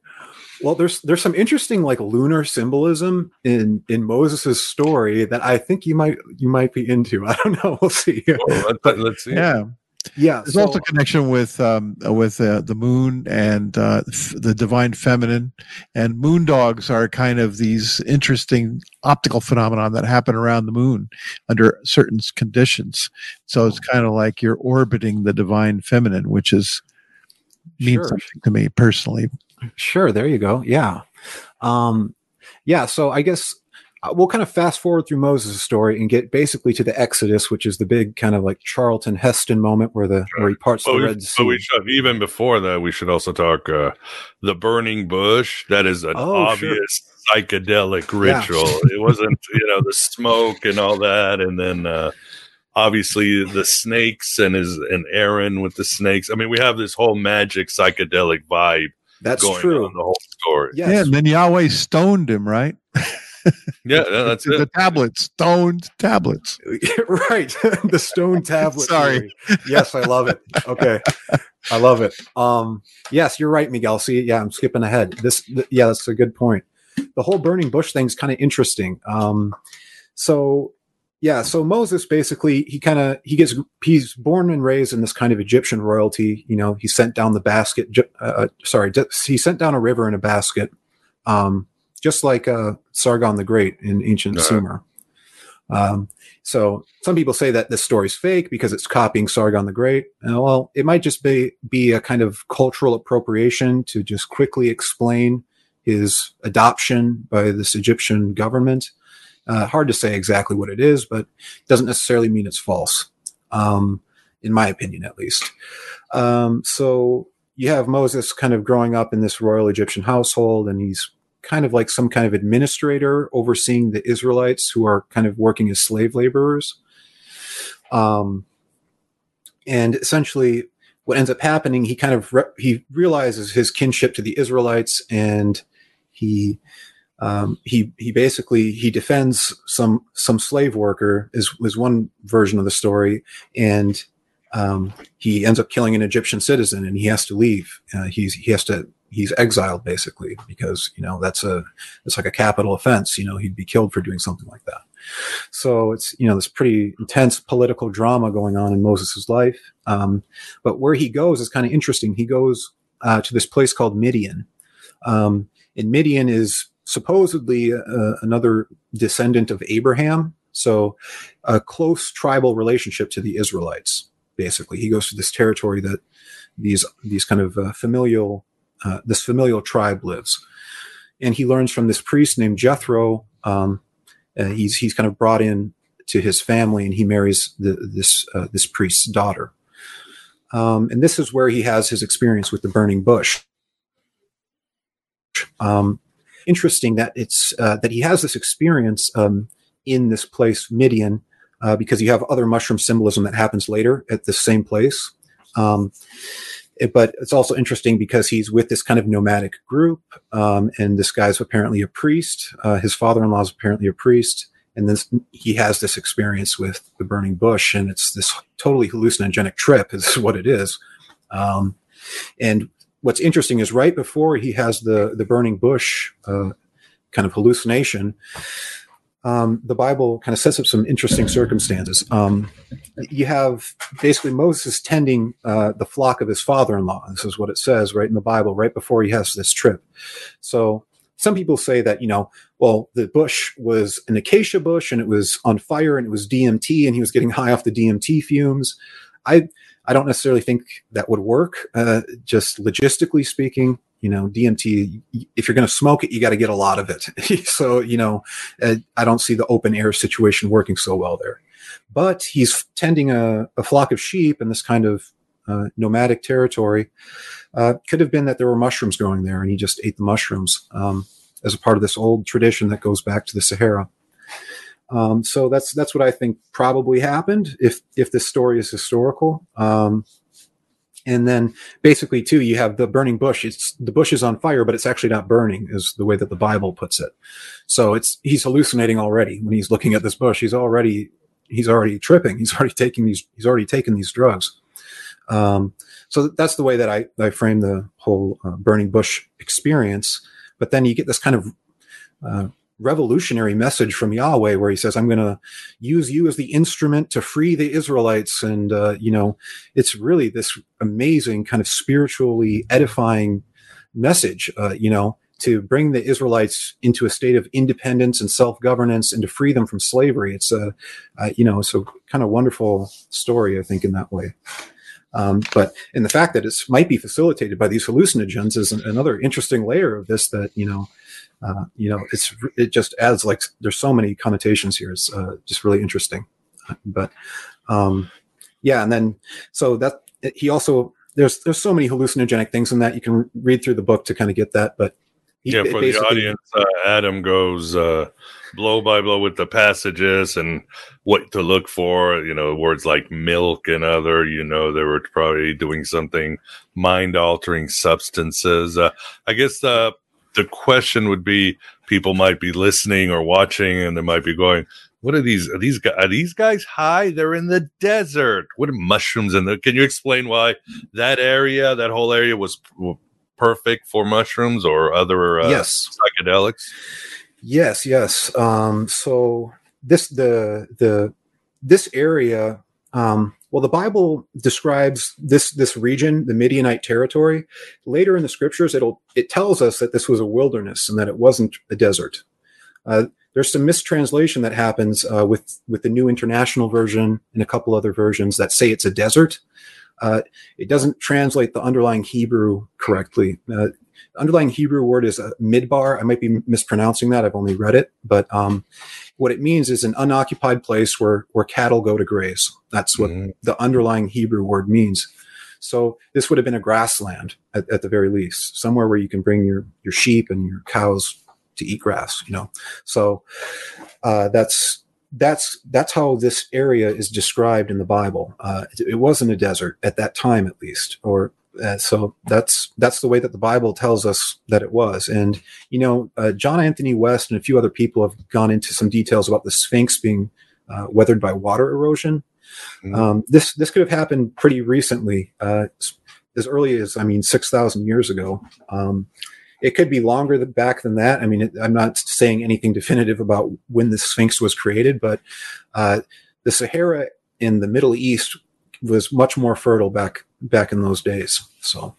Well, there's there's some interesting like lunar symbolism in in Moses' story that I think you might you might be into. I don't know. We'll see. Well, let's, let's see. Yeah. Yeah. There's so- also a connection with um, with uh, the moon and uh, f- the divine feminine, and moon dogs are kind of these interesting optical phenomenon that happen around the moon under certain conditions. So it's kind of like you're orbiting the divine feminine, which is means Sure. something to me personally. Sure, there you go. Yeah. Um yeah, so I guess uh, we'll kind of fast forward through Moses' story and get basically to the Exodus, which is the big kind of like Charlton Heston moment where the where he parts But the we, Red but Sea. we should, even before that, we should also talk uh, the burning bush. That is an Oh, sure. obvious psychedelic Yeah. ritual. it wasn't, you know, the smoke and all that, and then uh, obviously the snakes and his and Aaron with the snakes. I mean, we have this whole magic psychedelic vibe That's going true. on the whole story. Yes. Yeah, and then Yahweh stoned him, right? Yeah, yeah, that's the it. tablets, stoned tablets. right. the stone tablet. Sorry. theory. Yes, I love it. Okay. I love it. Um, yes, you're right, Miguel. See, yeah, I'm skipping ahead. This, th- yeah, that's a good point. The whole burning bush thing's kind of interesting. Um, so yeah, so Moses basically he kind of he gets he's born and raised in this kind of Egyptian royalty. You know, he sent down the basket. Uh, sorry, he sent down a river in a basket, um, just like uh, Sargon the Great in ancient Yeah. Sumer. Um, so some people say that this story's fake because it's copying Sargon the Great. Uh, well, it might just be be a kind of cultural appropriation to just quickly explain his adoption by this Egyptian government. Uh, hard to say exactly what it is, but doesn't necessarily mean it's false, um, in my opinion, at least. Um, so you have Moses kind of growing up in this royal Egyptian household, and he's kind of like some kind of administrator overseeing the Israelites who are kind of working as slave laborers. Um, and essentially, what ends up happening, he kind of re- he realizes his kinship to the Israelites, and he um, he he basically he defends some some slave worker is was one version of the story, and um, he ends up killing an Egyptian citizen, and he has to leave. Uh, he's he has to he's exiled basically because you know that's a it's like a capital offense. You know, he'd be killed for doing something like that. So it's you know this pretty intense political drama going on in Moses' life. Um, but where he goes is kind of interesting. He goes uh, to this place called Midian, um, and Midian is supposedly uh, another descendant of Abraham. So a close tribal relationship to the Israelites. Basically, he goes to this territory that these these kind of uh, familial uh, this familial tribe lives, and he learns from this priest named Jethro. Um, uh, he's he's kind of brought in to his family, and he marries the, this uh, this priest's daughter. Um, and this is where he has his experience with the burning bush. Um, interesting that it's uh, that he has this experience um, in this place, Midian, uh, because you have other mushroom symbolism that happens later at the same place. Um, it, but it's also interesting because he's with this kind of nomadic group, um, and this guy's apparently a priest. Uh, his father-in-law is apparently a priest, and this he has this experience with the burning bush, and it's this totally hallucinogenic trip, is what it is. Um, and what's interesting is right before he has the the burning bush uh, kind of hallucination, um, the Bible kind of sets up some interesting circumstances. Um, you have basically Moses tending uh, the flock of his father-in-law. This is what it says right in the Bible, right before he has this trip. So some people say that you know, well, the bush was an acacia bush and it was on fire and it was DMT and he was getting high off the DMT fumes. I I don't necessarily think that would work, uh, just logistically speaking you know dmt if you're going to smoke it you got to get a lot of it. So you know uh, i don't see the open air situation working so well there. But he's tending a, a flock of sheep in this kind of uh, nomadic territory. Uh, could have been that there were mushrooms growing there and he just ate the mushrooms um, as a part of this old tradition that goes back to the sahara um, so that's that's what i think probably happened if if this story is historical. Um, and then basically too you have the burning bush. It's the bush is on fire but it's actually not burning is the way that the bible puts it. So it's he's hallucinating already. When he's looking at this bush he's already he's already tripping. He's already taking these he's already taken these drugs. Um, so that's the way that i i frame the whole uh, burning bush experience. But then you get this kind of uh, revolutionary message from Yahweh where he says, I'm going to use you as the instrument to free the Israelites. And, uh, you know, it's really this amazing kind of spiritually edifying message, uh, you know, to bring the Israelites into a state of independence and self-governance and to free them from slavery. It's a, uh, you know, a kind of wonderful story, I think, in that way. Um, but in the fact that it might be facilitated by these hallucinogens is another interesting layer of this that, you know, uh, you know, it's it just adds like there's so many connotations here. It's uh, just really interesting. But um, yeah, and then so that he also there's there's so many hallucinogenic things in that you can read through the book to kind of get that. But he, yeah, for the audience, uh, Adam goes uh, blow by blow with the passages and what to look for. You know, words like milk and other. You know, they were probably doing something mind altering substances. Uh, I guess the the question would be people might be listening or watching and they might be going what are these are these guys are these guys high? They're in the desert. What are mushrooms in there can you explain why that area that whole area was perfect for mushrooms or other uh, yes. psychedelics? Yes yes. Um so this the the this area um well, the Bible describes this this region, the Midianite territory. Later in the scriptures, it'll it tells us that this was a wilderness and that it wasn't a desert. Uh, there's some mistranslation that happens uh, with with the New International Version and a couple other versions that say it's a desert. Uh, it doesn't translate the underlying Hebrew correctly. Uh, underlying Hebrew word is a midbar. I might be mispronouncing that. I've only read it, but um, what it means is an unoccupied place where, where cattle go to graze. That's what mm-hmm. the underlying Hebrew word means. So this would have been a grassland at, at, the very least, somewhere where you can bring your, your sheep and your cows to eat grass, you know? So, uh, that's, that's, that's how this area is described in the Bible. Uh, it, it wasn't a desert at that time, at least, or uh, so that's that's the way that the Bible tells us that it was. And you know, uh, John Anthony West and a few other people have gone into some details about the Sphinx being uh, weathered by water erosion. Mm-hmm. Um, this this could have happened pretty recently, uh, as early as I mean six thousand years ago. Um, it could be longer back than that. I mean, it, I'm not saying anything definitive about when the Sphinx was created, but uh, the Sahara in the Middle East was much more fertile back back in those days. So.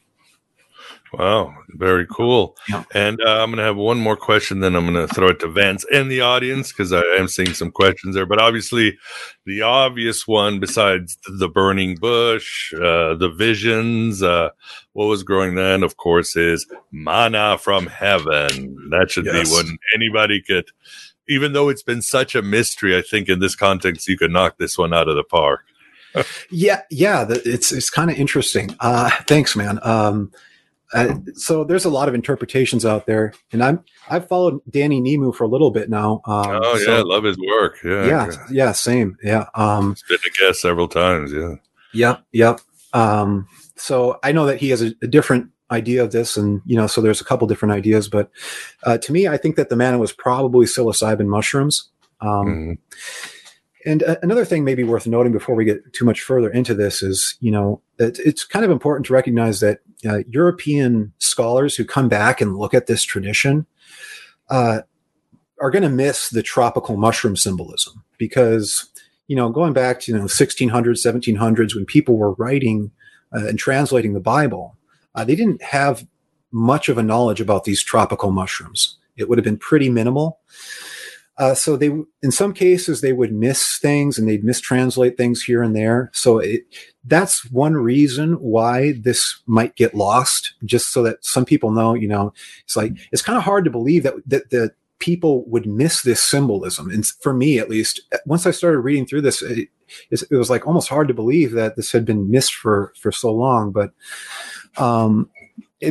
Wow, very cool. Yeah. And uh, I'm going to have one more question, then I'm going to throw it to Vance and the audience because I am seeing some questions there. But obviously, the obvious one, besides the burning bush, uh, the visions, uh, what was growing then, of course, is manna from heaven. That should yes. be one anybody could, even though it's been such a mystery, I think in this context, you could knock this one out of the park. Yeah, yeah, the, it's it's kind of interesting. Uh, thanks, man. Um, uh, so there's a lot of interpretations out there, and I'm I've followed Danny Nemu for a little bit now. Um, oh yeah, so, love his work. Yeah, yeah, yeah, same. Yeah, um, he's been a guest several times. Yeah. Yep, yep. Um, so I know that he has a, a, different idea of this, and you know, so there's a couple different ideas. But uh, to me, I think that the manna was probably psilocybin mushrooms. Um, mm-hmm. And uh, another thing, maybe worth noting before we get too much further into this, is you know it, it's kind of important to recognize that uh, European scholars who come back and look at this tradition uh, are going to miss the tropical mushroom symbolism because you know going back to you know 1600s 1700s when people were writing uh, and translating the bible uh, they didn't have much of a knowledge about these tropical mushrooms. It would have been pretty minimal uh, so they, in some cases, they would miss things and they'd mistranslate things here and there. So it, that's one reason why this might get lost. Just so that some people know, you know, it's like it's kind of hard to believe that that that people would miss this symbolism. And for me, at least, once I started reading through this, it, it was like almost hard to believe that this had been missed for for so long. But um,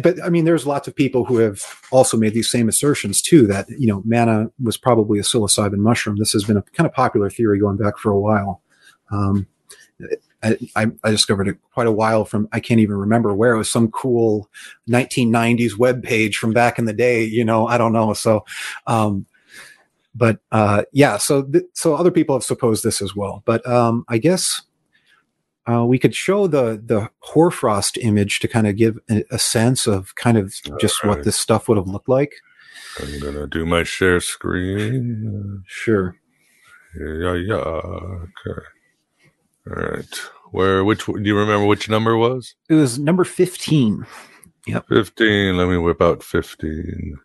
but I mean, there's lots of people who have also made these same assertions too. That you know, manna was probably a psilocybin mushroom. This has been a kind of popular theory going back for a while. Um, I, I, discovered it quite a while from I can't even remember where it was some cool 1990s web page from back in the day. You know, I don't know. So, um, but uh, yeah, so th- so other people have supposed this as well. But um, I guess uh, we could show the the hoarfrost image to kind of give a, a sense of kind of just right. what this stuff would have looked like. I'm gonna do my share screen. Sure. Yeah, yeah. Okay. All right. Where? Which? Do you remember which number was? It was number fifteen. Yep. Fifteen. Let me whip out fifteen.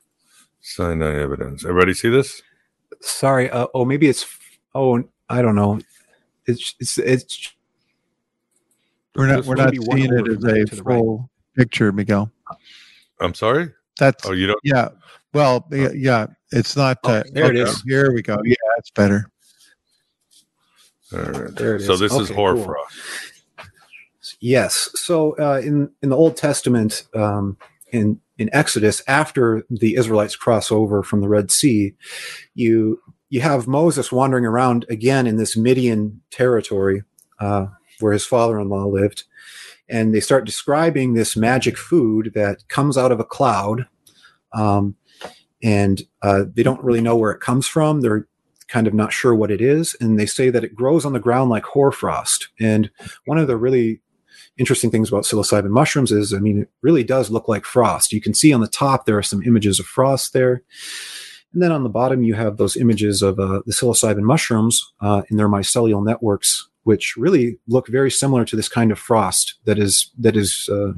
Sinai evidence. Everybody see this? Sorry. Uh, oh, maybe it's. Oh, I don't know. It's it's it's we're not we're not seeing it as a full right. picture, Miguel. I'm sorry. That's oh you don't. Yeah. Well, oh. yeah, it's not. Oh, uh, there okay. it is. Here we go. Yeah, it's better. All right. There it is. So this okay, is hoarfrost. Cool. Yes. So uh, in in the Old Testament, um, in in Exodus, after the Israelites cross over from the Red Sea, you you have Moses wandering around again in this Midian territory. Uh, where his father-in-law lived and they start describing this magic food that comes out of a cloud um, and uh, they don't really know where it comes from. They're kind of not sure what it is and they say that it grows on the ground like hoarfrost. And one of the really interesting things about psilocybin mushrooms is i mean it really does look like frost. You can see on the top there are some images of frost there. And then on the bottom you have those images of uh, the psilocybin mushrooms uh, in their mycelial networks which really look very similar to this kind of frost that is that is uh,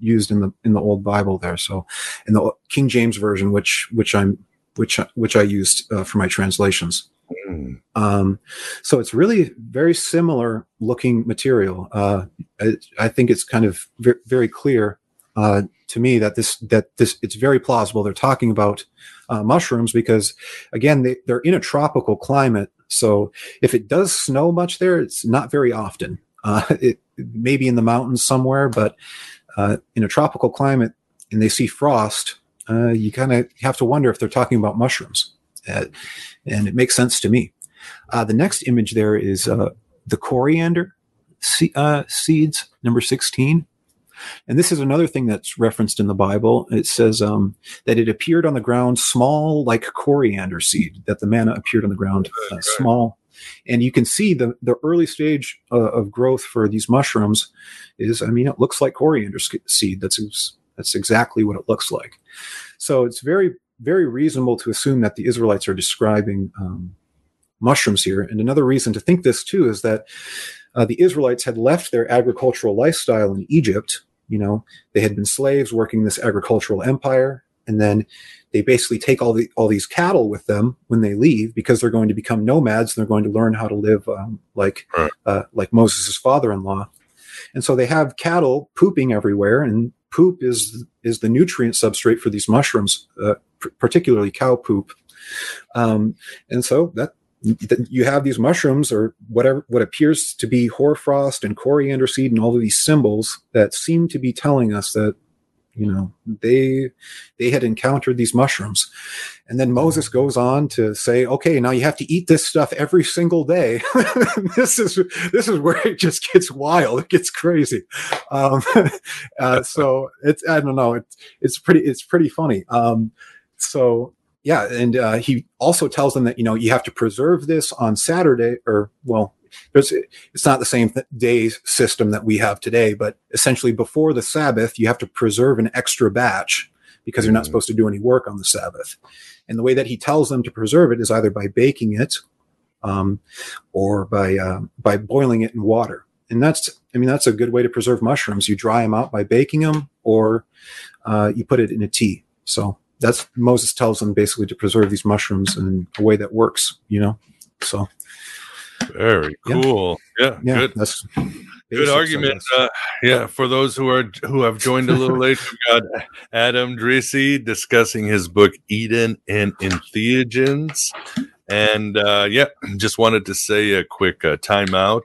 used in the in the old Bible there. So in the King James version, which which I'm which which I used uh, for my translations. Mm. Um, so it's really very similar looking material. Uh, I, I, think it's kind of very, very clear uh, to me that this that this it's very plausible. They're talking about uh, mushrooms because again they, they're in a tropical climate so if it does snow much there, it's not very often. Uh, it maybe in the mountains somewhere, but uh, in a tropical climate, and they see frost, uh, you kind of have to wonder if they're talking about mushrooms, uh, and it makes sense to me. Uh, the next image there is uh, the coriander seeds, number sixteen. And this is another thing that's referenced in the Bible. It says um, that it appeared on the ground small like coriander seed, that the manna appeared on the ground uh, small. and you can see the the early stage uh, of growth for these mushrooms is, I mean, it looks like coriander seed. That's that's exactly what it looks like. So it's very very reasonable to assume that the Israelites are describing um, mushrooms here. And another reason to think this too is that uh, the Israelites had left their agricultural lifestyle in Egypt. You know, they had been slaves working this agricultural empire, and then they basically take all the all these cattle with them when they leave because they're going to become nomads and they're going to learn how to live um, like uh, like Moses' father-in-law. And so they have cattle pooping everywhere, and poop is is the nutrient substrate for these mushrooms, uh, p- particularly cow poop. Um, and so that you have these mushrooms or whatever what appears to be hoarfrost and coriander seed and all of these symbols that seem to be telling us that you know they they had encountered these mushrooms. And then moses goes on to say okay now you have to eat this stuff every single day. This is this is where it just gets wild. It gets crazy. Um, uh, so it's i don't know. It's it's pretty it's pretty funny. Um, so yeah, and uh, he also tells them that you know you have to preserve this on Saturday, or well, it's not the same th- day system that we have today, but essentially before the Sabbath, you have to preserve an extra batch because you're not mm. supposed to do any work on the Sabbath. And the way that he tells them to preserve it is either by baking it um, or by uh, by boiling it in water. And that's, I mean, that's a good way to preserve mushrooms. You dry them out by baking them, or uh, you put it in a tea. So that's Moses tells them basically to preserve these mushrooms in a way that works, you know. So very cool. Yeah, yeah, good. That's good argument. Uh, yeah, for those who are who have joined a little late, we've got Adam Dressy discussing his book Eden and Entheogens. And uh, yeah, just wanted to say a quick uh, timeout.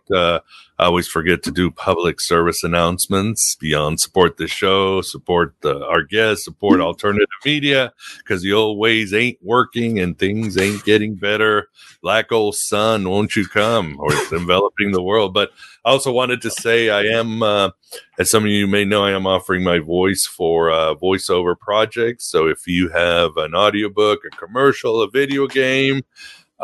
I always forget to do public service announcements beyond support the show, support the, our guests, support alternative media, because the old ways ain't working and things ain't getting better. Black old sun, won't you come? Or it's enveloping the world. But I also wanted to say I am, uh, as some of you may know, I am offering my voice for uh, voiceover projects. So if you have an audiobook, a commercial, a video game,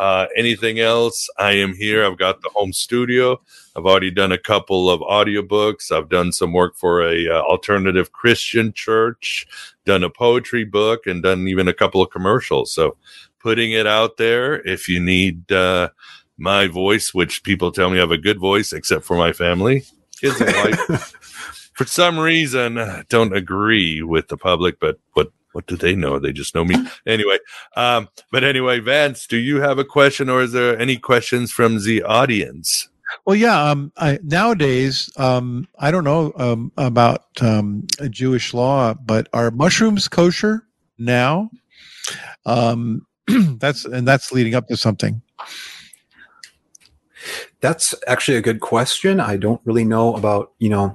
uh, anything else, I am here. I've got the home studio. I've already done a couple of audiobooks. I've done some work for a uh, alternative Christian church, done a poetry book, and done even a couple of commercials. So, putting it out there. If you need uh, my voice, which people tell me I have a good voice, except for my family, kids and wife, for some reason, don't agree with the public. But what what do they know? They just know me. Anyway, um, but anyway, Vance, do you have a question, or is there any questions from the audience? Well, yeah. Um, I, nowadays, um, I don't know um, about um, Jewish law, but are mushrooms kosher now? Um, that's and that's leading up to something. That's actually a good question. I don't really know about you know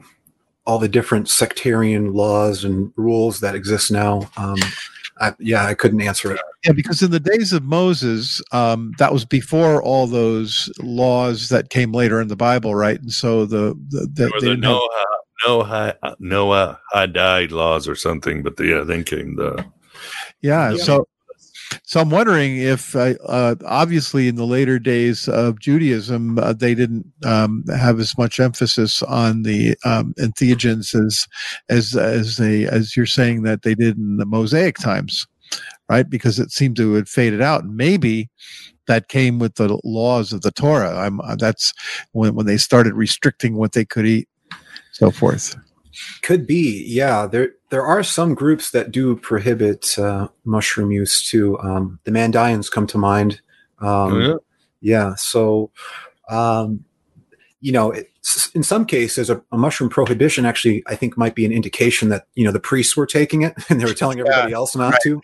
all the different sectarian laws and rules that exist now. Um, I, yeah, I couldn't answer it. Yeah, because in the days of Moses, um, that was before all those laws that came later in the Bible, right? And so the the, the, the Noah, have, Noah Noah Hadid laws or something, but the, yeah, then came the yeah. yeah. So so I'm wondering if, uh, uh, obviously, in the later days of Judaism, uh, they didn't um, have as much emphasis on the um, entheogens as as as they as you're saying that they did in the Mosaic times, right? Because it seemed to have faded out. Maybe that came with the laws of the Torah. I'm uh, that's when when they started restricting what they could eat, so forth. Could be, yeah. There there are some groups that do prohibit uh, mushroom use too. Um, the Mandaeans come to mind. Um, oh, yeah. yeah. So, um, you know, it, in some cases, a, a, mushroom prohibition actually, I think, might be an indication that you know the priests were taking it and they were telling everybody yeah, else not right. to.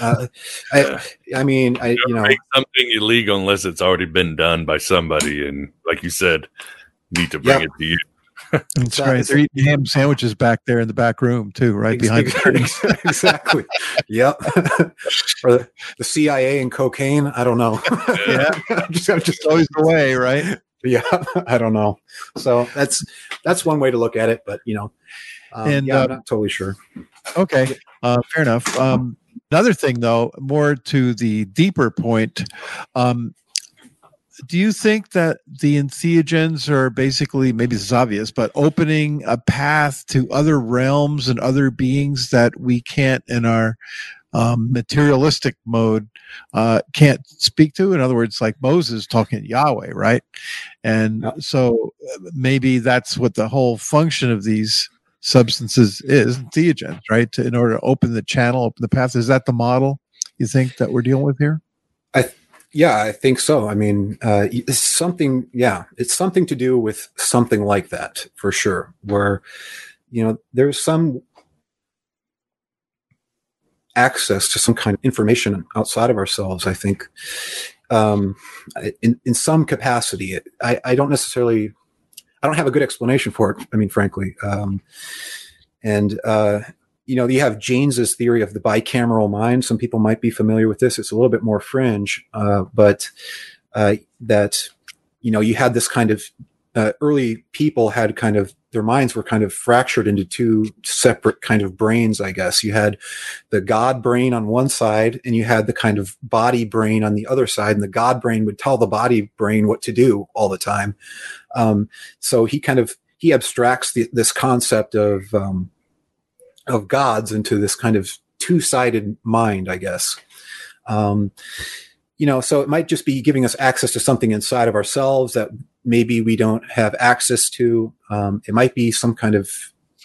Uh, I, I, mean, I you know, make something illegal unless it's already been done by somebody, and like you said, need to bring it to you. That's right. They're eating ham sandwiches back there in the back room too, right behind the exactly. yep. or the, the, CIA and cocaine. I don't know. yeah, just, just always the way, right? Yeah, I don't know. So that's that's one way to look at it, but you know, um, and yeah, uh, I'm not totally sure. Okay, uh, fair enough. Um, another thing, though, more to the deeper point. Um, do you think that the entheogens are basically maybe this is obvious, but opening a path to other realms and other beings that we can't in our um, materialistic mode uh, can't speak to. In other words, like Moses talking to Yahweh, right? And yeah. so uh, maybe that's what the whole function of these substances is entheogens, right? To, in order to open the channel, open the path. Is that the model you think that we're dealing with here? I yeah, I think so. I mean, uh, it's something. Yeah, it's something to do with something like that for sure. Where you know there's some access to some kind of information outside of ourselves. I think, um, in in some capacity, I, I don't necessarily, I don't have a good explanation for it. I mean, frankly, um, and uh, you know, you have Jaynes's theory of the bicameral mind. Some people might be familiar with this. It's a little bit more fringe, uh, but uh, that you know, you had this kind of uh, early people had kind of their minds were kind of fractured into two separate kind of brains, I guess. You had the God brain on one side and you had the kind of body brain on the other side. And the God brain would tell the body brain what to do all the time. Um, so he kind of, he abstracts the, this concept of, um, of gods into this kind of two-sided mind, I guess. Um, you know, so it might just be giving us access to something inside of ourselves that maybe we don't have access to. Um, it might be some kind of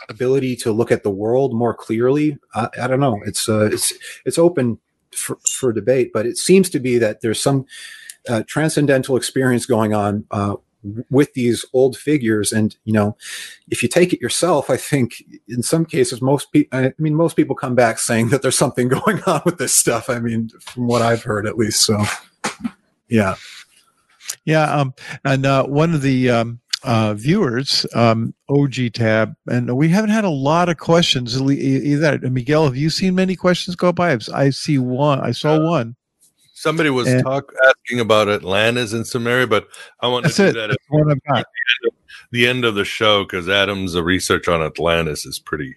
ability to look at the world more clearly. I, I don't know. It's uh, it's it's open for, for, debate, but it seems to be that there's some uh, transcendental experience going on uh, with these old figures. And you know, if you take it yourself, I think in some cases, most people. I mean, most people come back saying that there's something going on with this stuff. I mean, from what I've heard, at least. So, yeah. Yeah, um, and uh, one of the um, uh, viewers, um, OG tab, and we haven't had a lot of questions. Either Miguel, have you seen many questions go by? I see one. I saw uh, one. Somebody was and, talk asking about Atlantis and Samaria, but I want to do it. that at the, end of, the end of the show because Adam's research on Atlantis is pretty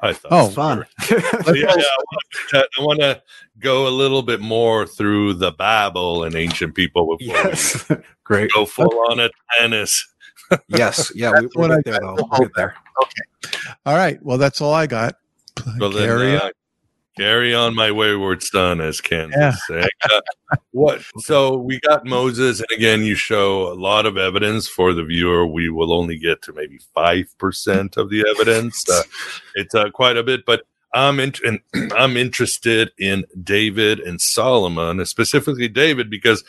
I thought. Oh, fun! yeah, yeah, I want to go a little bit more through the Bible and ancient people before yes. we great go full on Atlantis. yes, yeah, we, will get there though. We'll get there. Okay. All right. Well, that's all I got. Well, Carry then, uh, Carry on, my wayward son, as Kansas. Yeah. Uh, what? So we got Moses, and again, you show a lot of evidence for the viewer. We will only get to maybe five percent of the evidence. Uh, it's uh, quite a bit, but I'm in, I'm interested in David and Solomon, specifically David, because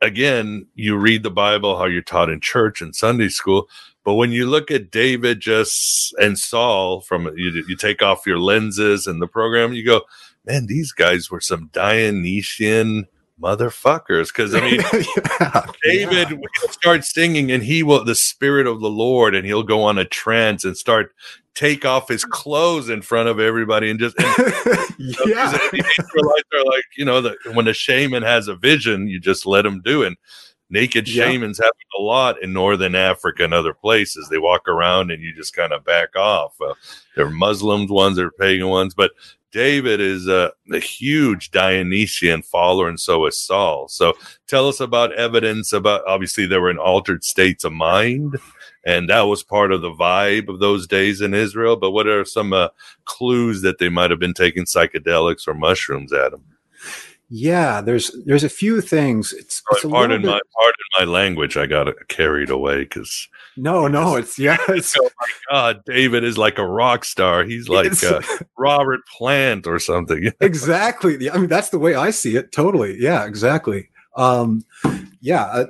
again, you read the Bible how you're taught in church and Sunday school, but when you look at David just and Saul from you, you take off your lenses and the program, you go, man, these guys were some Dionysian motherfuckers. Because I mean, yeah, David yeah. will start singing, and he will the spirit of the Lord, and he'll go on a trance and start take off his clothes in front of everybody and just and, yeah. Israelites are like you know the, when a shaman has a vision, you just let him do it. Naked yeah. shamans happen a lot in northern Africa and other places. They walk around and you just kind of back off. Uh, they're Muslims ones, they're pagan ones, but David is a, a, huge Dionysian follower, and so is Saul. So tell us about evidence about obviously they were in altered states of mind, and that was part of the vibe of those days in Israel. But what are some uh, clues that they might have been taking psychedelics or mushrooms, Adam? Yeah, there's there's a few things. It's, it's pardon bit... my pardon my language. I got carried away because no, no, it's yeah. It's, oh my god, David is like a rock star. He's like uh, Robert Plant or something. exactly. I mean, that's the way I see it. Totally. Yeah, exactly. Um, yeah. Uh,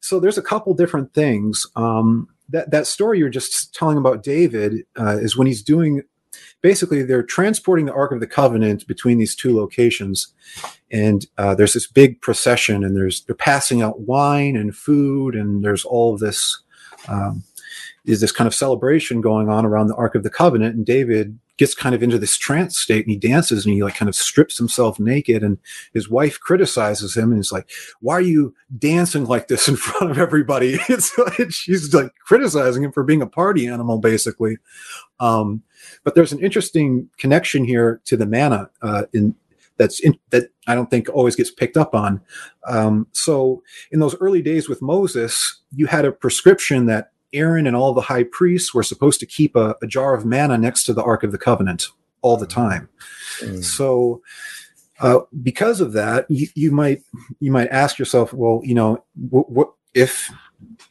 so there's a couple different things. Um, that that story you're just telling about David uh, is when he's doing basically they're transporting the Ark of the Covenant between these two locations, and uh, there's this big procession, and there's they're passing out wine and food, and there's all of this um, is this kind of celebration going on around the Ark of the Covenant, and David gets kind of into this trance state and he dances and he like kind of strips himself naked and his wife criticizes him and he's like why are you dancing like this in front of everybody? It's like she's like criticizing him for being a party animal basically. Um, but there's an interesting connection here to the manna uh, in that's in, that I don't think always gets picked up on. Um, so in those early days with Moses, you had a prescription that Aaron and all the high priests were supposed to keep a, a jar of manna next to the Ark of the Covenant all the time. Mm. So uh, because of that, you, you, might you might ask yourself, well, you know, what, what if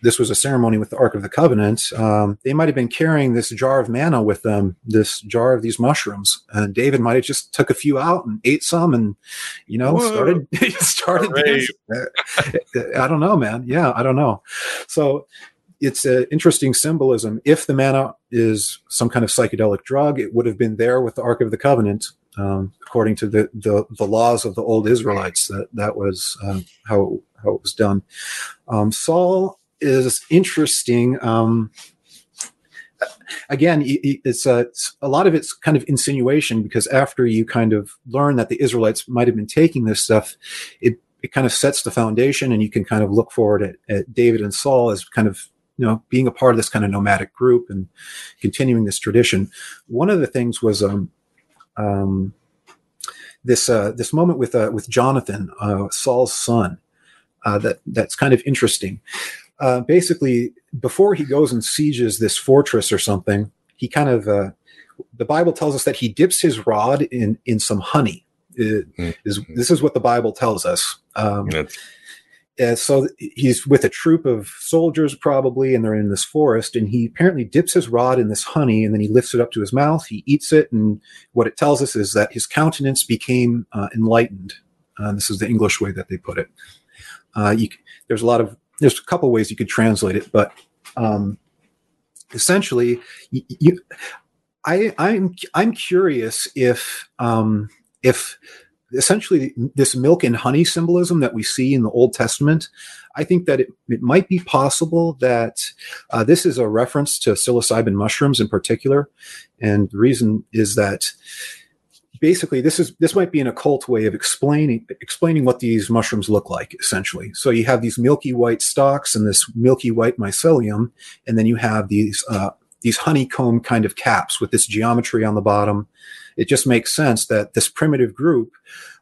this was a ceremony with the Ark of the Covenant, um, they might have been carrying this jar of manna with them, this jar of these mushrooms. And David might have just took a few out and ate some, and you know, Whoa. started started. I don't know, man. Yeah, I don't know. So it's an interesting symbolism. If the manna is some kind of psychedelic drug, it would have been there with the Ark of the Covenant, um, according to the, the, the laws of the old Israelites. That that was um, how how it was done. Um, Saul is interesting. Um, again, it's a, it's a lot of it's kind of insinuation because after you kind of learn that the Israelites might have been taking this stuff, it it kind of sets the foundation, and you can kind of look forward at, at David and Saul as kind of you know being a part of this kind of nomadic group and continuing this tradition. One of the things was um, um, this uh, this moment with uh, with Jonathan, uh, Saul's son. Uh, that that's kind of interesting uh, basically before he goes and sieges this fortress or something, he kind of uh, the Bible tells us that he dips his rod in in some honey. mm-hmm. Is this is what the Bible tells us? Um, uh, so he's with a troop of soldiers probably, and they're in this forest. And he apparently dips his rod in this honey, and then he lifts it up to his mouth. He eats it, and what it tells us is that his countenance became uh, enlightened. Uh, this is the English way that they put it. Uh, you, there's a lot of there's a couple ways you could translate it, but um, essentially, you, you, I, I'm I'm curious if um, if essentially this milk and honey symbolism that we see in the Old Testament, I think that it, it might be possible that uh, this is a reference to psilocybin mushrooms in particular, and the reason is that basically this is this might be an occult way of explaining explaining what these mushrooms look like essentially. So you have these milky white stalks and this milky white mycelium and then you have these uh, these honeycomb kind of caps with this geometry on the bottom. It just makes sense that this primitive group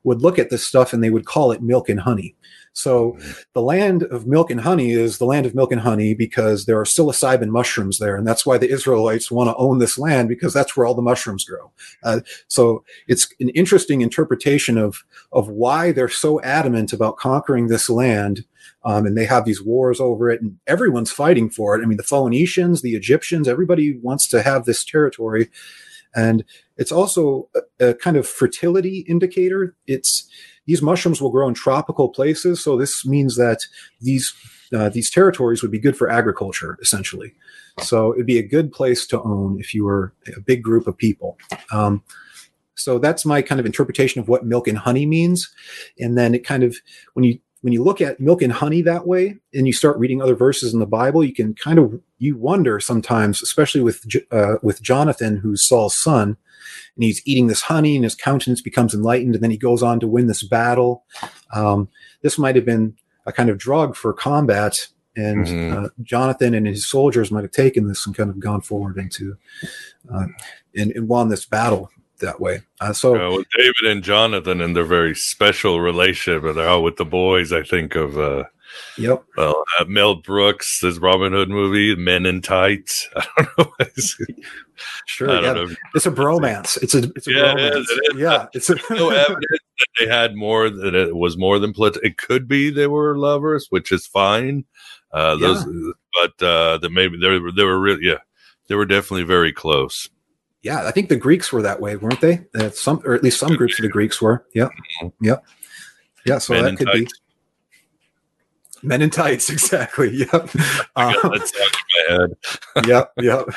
would look at this stuff and they would call it milk and honey so the land of milk and honey is the land of milk and honey because there are psilocybin mushrooms there. And that's why the Israelites want to own this land because that's where all the mushrooms grow. Uh, so it's an interesting interpretation of, of why they're so adamant about conquering this land. Um, and they have these wars over it and everyone's fighting for it. I mean, the Phoenicians, the Egyptians, everybody wants to have this territory. And it's also a, a kind of fertility indicator. It's, these mushrooms will grow in tropical places, so this means that these uh, these territories would be good for agriculture, essentially. So it'd be a good place to own if you were a big group of people. Um, so that's my kind of interpretation of what milk and honey means. And then it kind of when you when you look at milk and honey that way, and you start reading other verses in the Bible, you can kind of you wonder sometimes, especially with uh, with Jonathan, who's Saul's son, and he's eating this honey and his countenance becomes enlightened and then he goes on to win this battle um, this might have been a kind of drug for combat and mm-hmm. uh, jonathan and his soldiers might have taken this and kind of gone forward into uh, and, and won this battle that way. Uh, so uh, with David and Jonathan and their very special relationship, and uh, with the boys, I think of uh, Yep. Well, uh, Mel Brooks, this Robin Hood movie, Men in Tights. I don't know. sure. Yeah. Know. It's a bromance. It's a, it's a yeah, bromance. It is, it is. Yeah. It's a- no evidence that they had more, that it was more than political. It could be they were lovers, which is fine. Uh, those, yeah. but, uh, that maybe they were, they were really, yeah, they were definitely very close. Yeah. I think the Greeks were that way, weren't they? Uh, some, or at least some groups of the Greeks were. Yeah, Mm-hmm. Yeah. So Men that could tights. be. Men in tights, exactly. Yep. I got in my head. yep. Yep.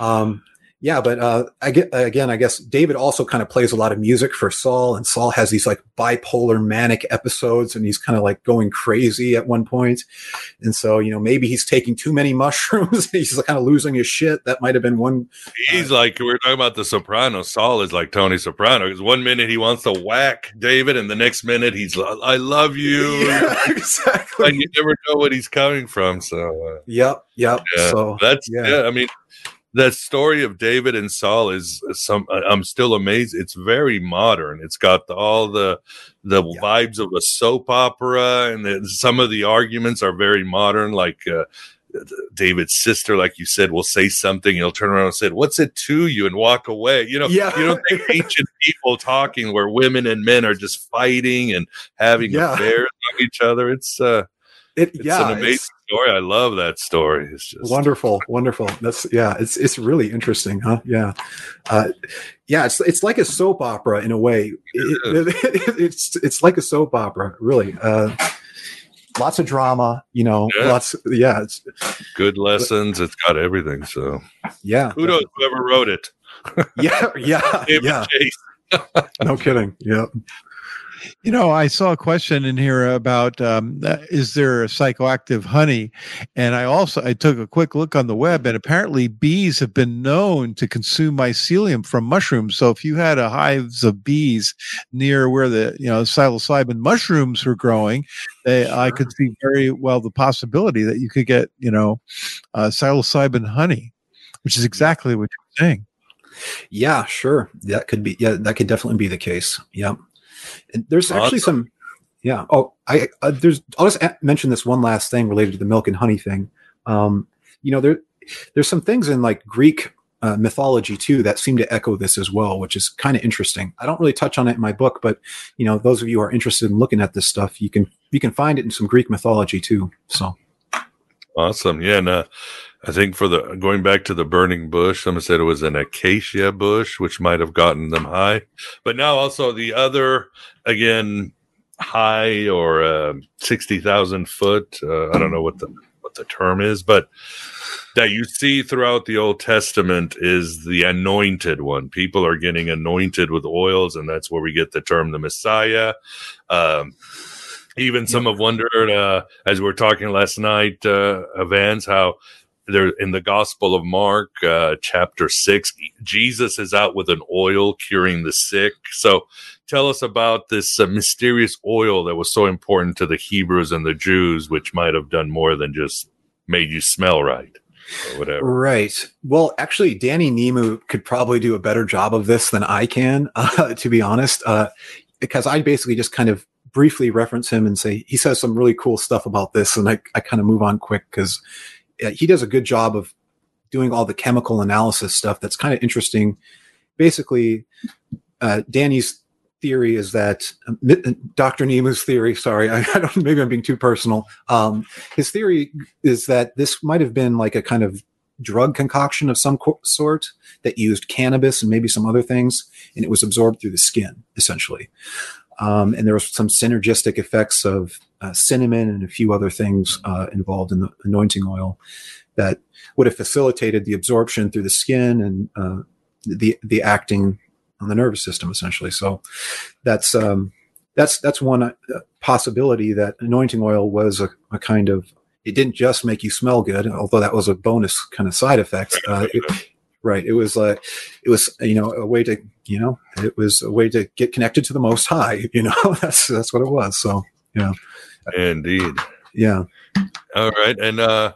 Um, yeah, but uh, I get again. I guess David also kind of plays a lot of music for Saul, and Saul has these like bipolar manic episodes, and he's kind of like going crazy at one point. And so, you know, maybe he's taking too many mushrooms. he's kind of losing his shit. That might have been one. He's uh, like we are talking about the Soprano. Saul is like Tony Soprano because one minute he wants to whack David, and the next minute he's I love you. Yeah, exactly. And you never know what he's coming from. So. Uh, yep. Yep. Yeah, so that's yeah. yeah. I mean that story of David and Saul is some. I'm still amazed. It's very modern. It's got the, all the the yeah. vibes of a soap opera, and the, some of the arguments are very modern. Like uh, David's sister, like you said, will say something. He'll turn around and say, "What's it to you?" and walk away. You know, yeah. you don't think ancient people talking where women and men are just fighting and having yeah. affairs on each other. It's uh, it, it's yeah, an amazing story. I love that story. It's just wonderful, wonderful. That's yeah, it's it's really interesting, huh? Yeah, uh, yeah. It's it's like a soap opera in a way. It, it, it's it's like a soap opera, really. Uh, lots of drama, you know, yeah. lots. Yeah, it's good lessons. It's got everything. So yeah, kudos whoever wrote it. yeah, yeah, yeah. no kidding. Yeah. You know, I saw a question in here about um, uh, is there a psychoactive honey, and I also I took a quick look on the web, and apparently bees have been known to consume mycelium from mushrooms. So if you had a hives of bees near where the you know psilocybin mushrooms were growing, they, sure. I could see very well the possibility that you could get you know uh, psilocybin honey, which is exactly what you're saying. Yeah, sure. That could be. Yeah, that could definitely be the case. Yeah. And there's awesome. actually some, yeah. Oh, I uh, there's. I'll just mention this one last thing related to the milk and honey thing. Um, you know, there there's some things in like Greek uh, mythology too that seem to echo this as well, which is kind of interesting. I don't really touch on it in my book, but you know, those of you who are interested in looking at this stuff, you can you can find it in some Greek mythology too. So awesome, yeah. And uh, I think for the going back to the burning bush, someone said it was an acacia bush, which might have gotten them high. But now also the other again high or uh, sixty thousand foot. Uh, I don't know what the what the term is, but that you see throughout the Old Testament is the anointed one. People are getting anointed with oils, and that's where we get the term the Messiah. Um, even some have wondered, uh, as we are talking last night, uh, Vance, how there in the Gospel of Mark, uh, chapter six, Jesus is out with an oil curing the sick. So, tell us about this uh, mysterious oil that was so important to the Hebrews and the Jews, which might have done more than just made you smell right. Or whatever. Right. Well, actually, Danny Nemu could probably do a better job of this than I can, uh, to be honest, uh, because I basically just kind of briefly reference him and say he says some really cool stuff about this, and I, I kind of move on quick because he does a good job of doing all the chemical analysis stuff that's kind of interesting. Basically, uh, Danny's theory is that um, Dr. Nemu's theory, sorry, I, I, don't, maybe I'm being too personal. Um, his theory is that this might have been like a kind of drug concoction of some co- sort that used cannabis and maybe some other things, and it was absorbed through the skin, essentially. Um, and there was some synergistic effects of uh, cinnamon and a few other things uh, involved in the anointing oil that would have facilitated the absorption through the skin and uh, the the acting on the nervous system essentially. So that's um, that's that's one uh, possibility that anointing oil was a, a, kind of it didn't just make you smell good, although that was a bonus kind of side effect. Uh, it, right, it was like it was you know a way to you know it was a way to get connected to the Most High. You know that's that's what it was. So yeah. Indeed. Yeah. All right, and uh,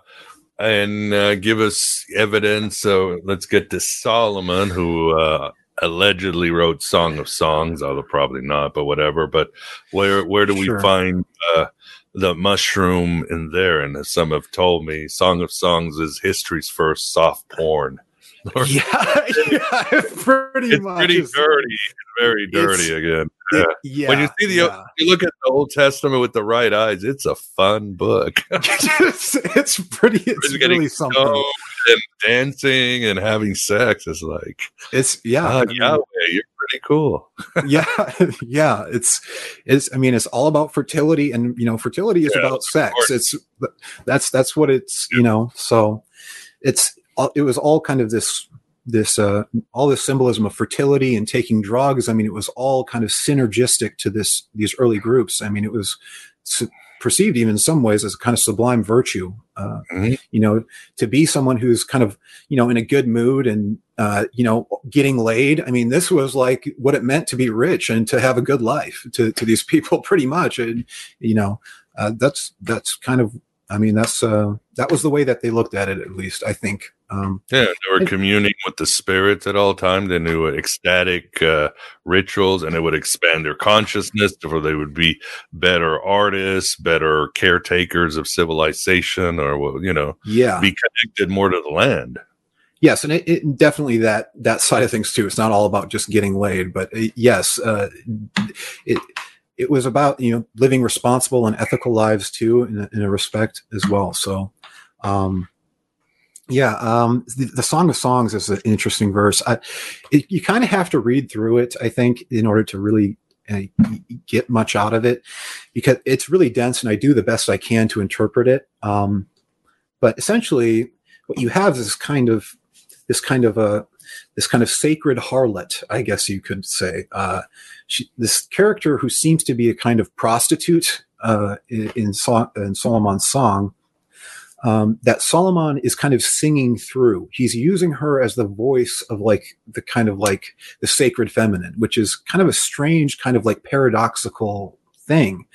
and uh, give us evidence. So let's get to Solomon, who uh, allegedly wrote Song of Songs, although probably not, but whatever. But where where do sure. we find uh, the mushroom in there? And as some have told me, Song of Songs is history's first soft porn. Yeah, yeah, pretty it's much. Pretty dirty, very dirty again. Yeah. yeah. When you see the, yeah. you look at the Old Testament with the right eyes, it's a fun book. it's, it's pretty. It's really something. And dancing and having sex is like it's yeah. Uh, Yahweh, you're pretty cool. yeah, yeah. It's it's. I mean, it's all about fertility, and you know, fertility is yeah, about sex. It's that's that's what it's. You know, so it's it was all kind of this this uh, all this symbolism of fertility and taking drugs. I mean, it was all kind of synergistic to this these early groups. I mean, it was su- perceived even in some ways as a kind of sublime virtue. Uh, mm-hmm. You know, to be someone who's kind of you know in a good mood and uh, you know getting laid. I mean, this was like what it meant to be rich and to have a good life to to these people, pretty much. And you know, uh, that's that's kind of. I mean, that's uh, that was the way that they looked at it, at least. I think Um, yeah, they were communing with the spirits at all times. They knew ecstatic uh, rituals, and it would expand their consciousness, or they would be better artists, better caretakers of civilization, or you know, yeah, be connected more to the land. Yes, and it, it, definitely that that side of things too. It's not all about just getting laid, but it, uh, yes, uh, it it was about you know living responsible and ethical lives too, in a, in a respect as well. So, um, yeah, um, the, the, Song of Songs is an interesting verse. I, it, you kind of have to read through it, I think, in order to really uh, get much out of it, because it's really dense, and I do the best I can to interpret it. Um, but essentially, what you have is kind of this kind of a this kind of sacred harlot, I guess you could say. Uh, she, this character who seems to be a kind of prostitute uh, in, in, so- in, Solomon's song. Um, that Solomon is kind of singing through. He's using her as the voice of like the kind of like the sacred feminine, which is kind of a strange, kind of like paradoxical thing.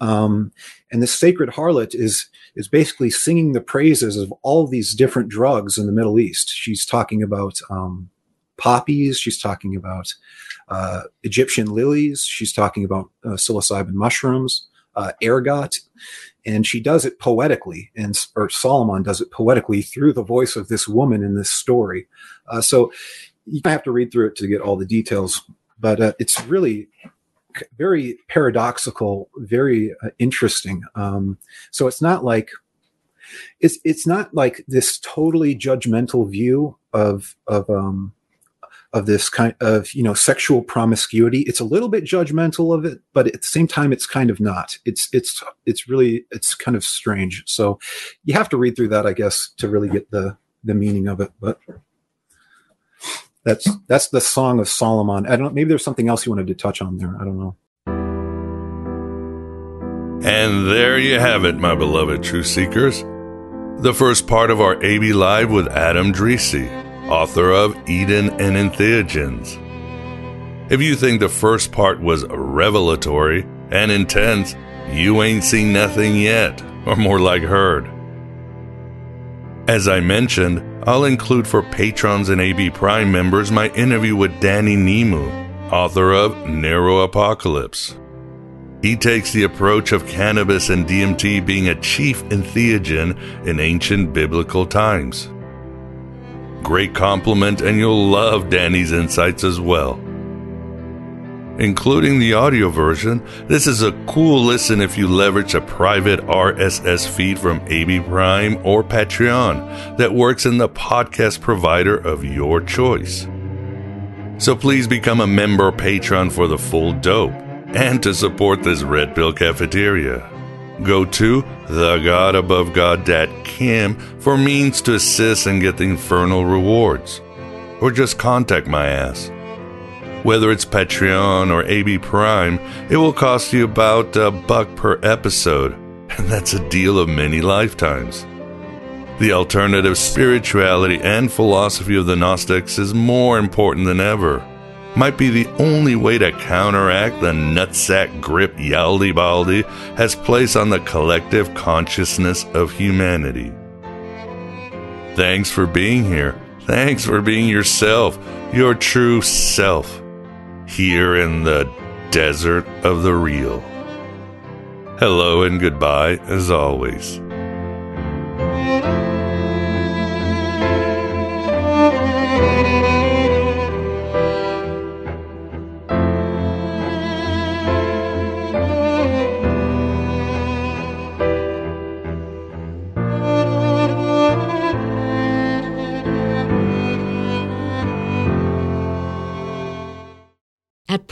Um, and this sacred harlot is is basically singing the praises of all these different drugs in the Middle East. She's talking about um, poppies. She's talking about uh, Egyptian lilies. She's talking about uh, psilocybin mushrooms, uh, ergot, and she does it poetically. And or Solomon does it poetically through the voice of this woman in this story. Uh, so you have to read through it to get all the details, but uh, it's really very paradoxical, very uh, interesting. Um, so it's not like it's it's not like this totally judgmental view of of um, of this kind of you know sexual promiscuity. It's a little bit judgmental of it, but at the same time, it's kind of not. It's it's it's really it's kind of strange. So you have to read through that, I guess, to really get the the meaning of it. But that's that's the Song of Solomon. I don't. Know, maybe there's something else you wanted to touch on there. I don't know. And there you have it, my beloved truth seekers. The first part of our AB Live with Adam Dresi, author of Eden and Entheogens. If you think the first part was revelatory and intense, you ain't seen nothing yet, or more like heard. As I mentioned, I'll include for patrons and AB Prime members my interview with Danny Nemu, author of Neuro-Apocalypse. He takes the approach of cannabis and DMT being a chief entheogen in ancient biblical times. Great compliment, and you'll love Danny's insights as well. Including the audio version, this is a cool listen if you leverage a private RSS feed from AB Prime or Patreon that works in the podcast provider of your choice. So please become a member patron for the full dope and to support this Red Pill Cafeteria. Go to thegodabovegod.com for means to assist and get the infernal rewards. Or just contact my ass. Whether it's Patreon or AB Prime, it will cost you about a buck per episode, and that's a deal of many lifetimes. The alternative spirituality and philosophy of the Gnostics is more important than ever. Might be the only way to counteract the nutsack grip Yaldi Baldi has placed on the collective consciousness of humanity. Thanks for being here. Thanks for being yourself, your true self here in the desert of the real. Hello and goodbye, as always.